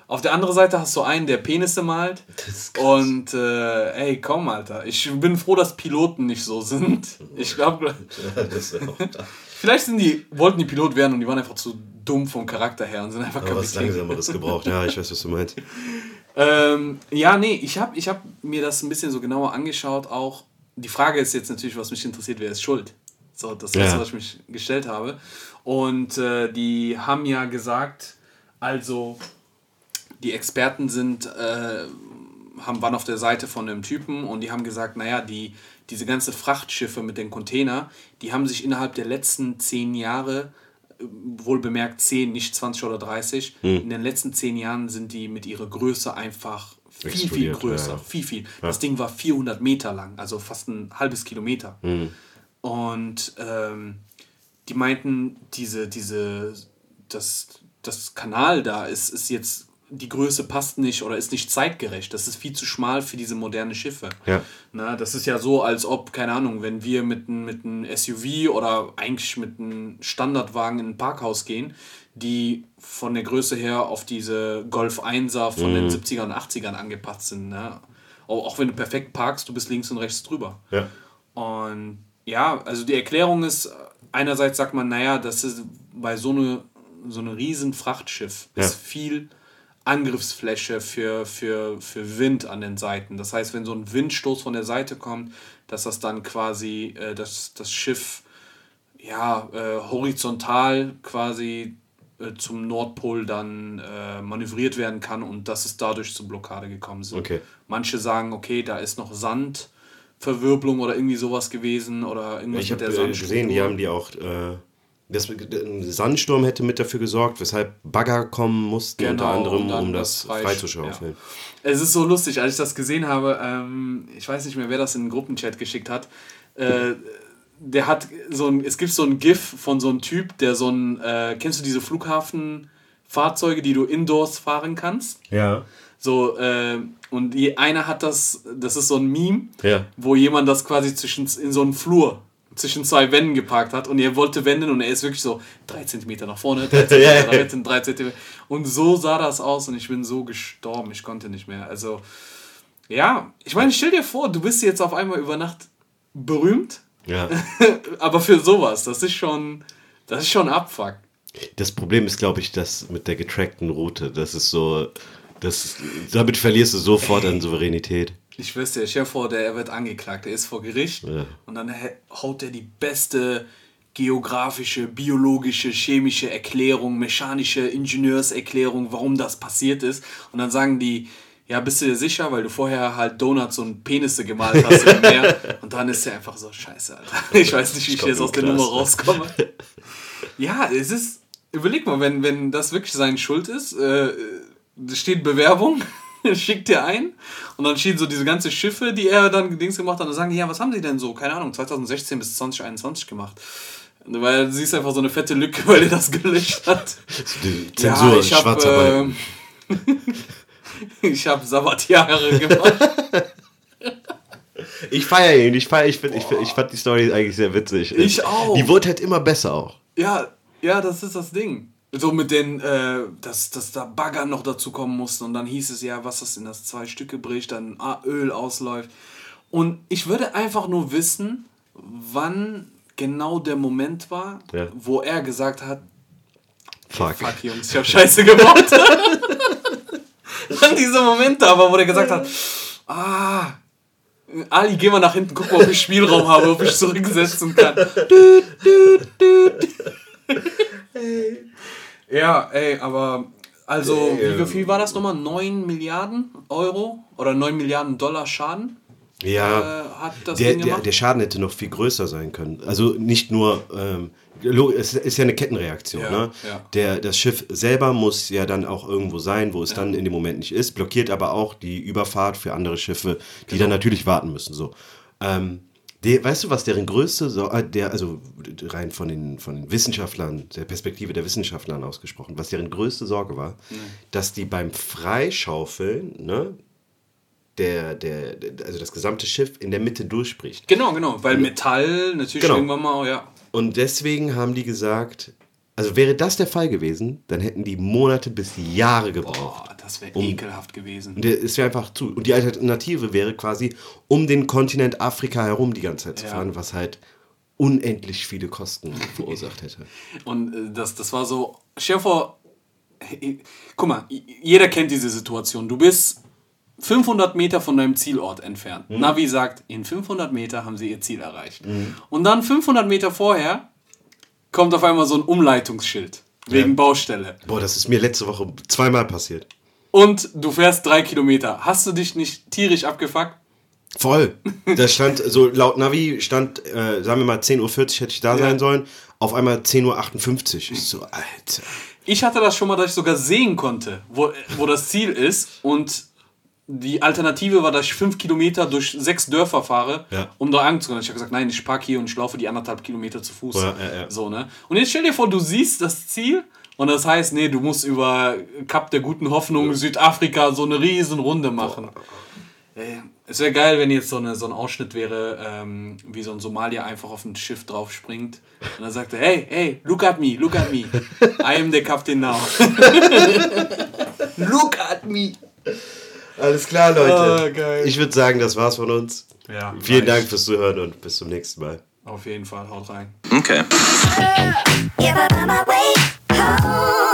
Auf der anderen Seite hast du einen, der Penisse malt. ist krass. Und, äh, ey, komm, Alter. Ich bin froh, dass Piloten nicht so sind. Ich glaube, das vielleicht sind die, wollten die Pilot werden und die waren einfach zu dumm vom Charakter her und sind einfach Aber was Kapitän. Langsameres gebraucht. Ja, ich weiß, was du meinst. Ähm, ja, nee, ich habe ich hab mir das ein bisschen so genauer angeschaut auch. Die Frage ist jetzt natürlich, was mich interessiert, wer ist schuld? So, das ist Ja. das, was ich mich gestellt habe. Und äh, die haben ja gesagt, also die Experten sind, äh, haben, waren auf der Seite von einem Typen und die haben gesagt, naja, die, diese ganze Frachtschiffe mit den Container, die haben sich innerhalb der letzten zehn Jahre, wohl bemerkt 10, nicht 20 oder 30, in den letzten zehn Jahren sind die mit ihrer Größe einfach viel, viel Explodiert, größer. ja, ja. Viel, viel. Das Ding war 400 Meter lang, also fast ein halbes Kilometer. Und ähm, die meinten, diese, diese, das, das Kanal da ist, ist jetzt, die Größe passt nicht oder ist nicht zeitgerecht. Das ist viel zu schmal für diese moderne Schiffe. Ja. Na, das ist ja so, als ob, keine Ahnung, wenn wir mit einem mit einem SUV oder eigentlich mit einem Standardwagen in ein Parkhaus gehen, die von der Größe her auf diese Golf 1er von den 70er und 80ern angepasst sind. Ne? Auch, auch wenn du perfekt parkst, du bist links und rechts drüber. Ja. Und ja, also die Erklärung ist, einerseits sagt man, naja, das ist bei so, eine, so ein riesen Frachtschiff Ja. ist viel Angriffsfläche für, für, für Wind an den Seiten. Das heißt, wenn so ein Windstoß von der Seite kommt, dass das dann quasi äh, das, das Schiff ja, äh, horizontal quasi äh, zum Nordpol dann äh, manövriert werden kann und dass es dadurch zur Blockade gekommen ist. Okay. Manche sagen, okay, da ist noch Sandverwirbelung oder irgendwie sowas gewesen oder irgendwas Ich habe der äh, gesehen, die haben die auch. Das, ein Sandsturm hätte mit dafür gesorgt, weshalb Bagger kommen mussten, unter Genau, anderem, und dann um das frei- freizuschaufeln. Ja. Es ist so lustig, als ich das gesehen habe, ähm, ich weiß nicht mehr, wer das in den Gruppenchat geschickt hat. Äh, der hat so ein, es gibt so ein GIF von so einem Typ, der so ein, äh, kennst du diese Flughafenfahrzeuge, die du indoors fahren kannst? Ja. So, äh, und die, einer hat das, das ist so ein Meme, Ja. wo jemand das quasi zwischen, in so einen Flur zwischen zwei Wänden geparkt hat und er wollte wenden und er ist wirklich so drei Zentimeter nach vorne, drei Zentimeter nach hinten, drei Zentimeter. Und so sah das aus und ich bin so gestorben, ich konnte nicht mehr. Also, ja, ich meine, stell dir vor, du bist jetzt auf einmal über Nacht berühmt, Ja. aber für sowas, das ist schon, das ist schon Abfuck. Das Problem ist, glaube ich, das mit der getrackten Route. Das ist so. Das, damit verlierst du sofort an Souveränität. Ich wüsste, stell dir vor, der er wird angeklagt, er ist vor Gericht Ja. und dann haut er die beste geografische, biologische, chemische Erklärung, mechanische Ingenieurserklärung, warum das passiert ist. Und dann sagen die, ja, bist du dir sicher, weil du vorher halt Donuts und Penisse gemalt hast im Meer. Und dann ist er einfach so, scheiße, Alter. Ich weiß nicht, wie ich komm jetzt aus der Nummer rauskomme. Ja, es ist, überleg mal, wenn, wenn das wirklich seine Schuld ist, äh, da steht Bewerbung, schickt dir ein und dann stehen so diese ganzen Schiffe, die er dann Dings gemacht hat und dann sagen die, ja, was haben sie denn so, keine Ahnung, 2016 bis 2021 gemacht. Weil du siehst einfach so eine fette Lücke, weil er das gelöscht hat. Die Zensur, ja, ich habe äh, ich habe Sabbatjahre gemacht. Ich feiere ihn, ich, feier, ich, find, ich, find, ich fand die Story eigentlich sehr witzig. Ich auch. Die wurde halt immer besser auch. Ja, ja, das ist das Ding. So mit den, äh, dass, dass da Bagger noch dazu kommen mussten und dann hieß es ja, was das in das zwei Stücke bricht, dann ah, Öl ausläuft. Und ich würde einfach nur wissen, wann genau der Moment war, Ja. wo er gesagt hat, Fuck. fuck Jungs, ich hab Scheiße gebaut. Wann dieser Moment da war, wo der gesagt hat, ah, Ali, geh mal nach hinten, guck mal, ob ich Spielraum habe, ob ich zurücksetzen kann. Düt. Ja, ey, aber also, wie, wie viel war das nochmal? 9 Milliarden Euro oder 9 Milliarden Dollar Schaden Ja. äh, hat das der, Ding der, gemacht? der Schaden hätte noch viel größer sein können. Also nicht nur, ähm, es ist ja eine Kettenreaktion. Ja, ne? ja. Der, das Schiff selber muss ja dann auch irgendwo sein, wo es dann in dem Moment nicht ist, blockiert aber auch die Überfahrt für andere Schiffe, die Genau. dann natürlich warten müssen. So. Ähm, der, weißt du, was deren größte, so, äh, der, also rein von den, von den Wissenschaftlern, der Perspektive der Wissenschaftlern ausgesprochen, was deren größte Sorge war, dass die beim Freischaufeln, ne, der, der, der, also das gesamte Schiff in der Mitte durchbricht. genau, genau, weil Metall natürlich Genau. irgendwann mal, ja. Und deswegen haben die gesagt, also wäre das der Fall gewesen, dann hätten die Monate bis Jahre gebraucht. Boah, das wäre Um- ekelhaft gewesen. Und es wäre einfach zu. Und die Alternative wäre quasi, um den Kontinent Afrika herum die ganze Zeit zu Ja. fahren, was halt unendlich viele Kosten verursacht hätte. Und äh, das, das war so, stell dir vor, guck mal, jeder kennt diese Situation. Du bist 500 Meter von deinem Zielort entfernt. Mhm. Navi sagt, in 500 Meter haben sie ihr Ziel erreicht. Und dann 500 Meter vorher kommt auf einmal so ein Umleitungsschild wegen Ja. Baustelle. Boah, das ist mir letzte Woche zweimal passiert. Und du fährst drei Kilometer. Hast du dich nicht tierisch abgefuckt? Voll. Da stand, so laut Navi stand, äh, sagen wir mal 10.40 Uhr hätte ich da sein sollen, auf einmal 10.58 Uhr. Ich so, Alter. Ich hatte das schon mal, dass ich sogar sehen konnte, wo, wo das Ziel ist. Und die Alternative war, dass ich fünf Kilometer durch sechs Dörfer fahre, Ja. um da anzukommen. Ich habe gesagt, nein, ich parke hier und ich laufe die anderthalb Kilometer zu Fuß. Ja, ja, ja. So, ne? Und jetzt stell dir vor, du siehst das Ziel und das heißt, nee, du musst über Kap der guten Hoffnung, Südafrika, so eine riesen Runde machen. Ey, Es wäre geil, wenn jetzt so, eine, so ein Ausschnitt wäre, ähm, wie so ein Somalier einfach auf ein Schiff drauf springt und dann sagt er, hey, hey, look at me, look at me. I am the captain now. look at me. Alles klar, Leute. Ah, geil. Ich würde sagen, das war's von uns. Ja, Vielen reicht. Dank fürs Zuhören und bis zum nächsten Mal. Auf jeden Fall, haut rein. Okay. how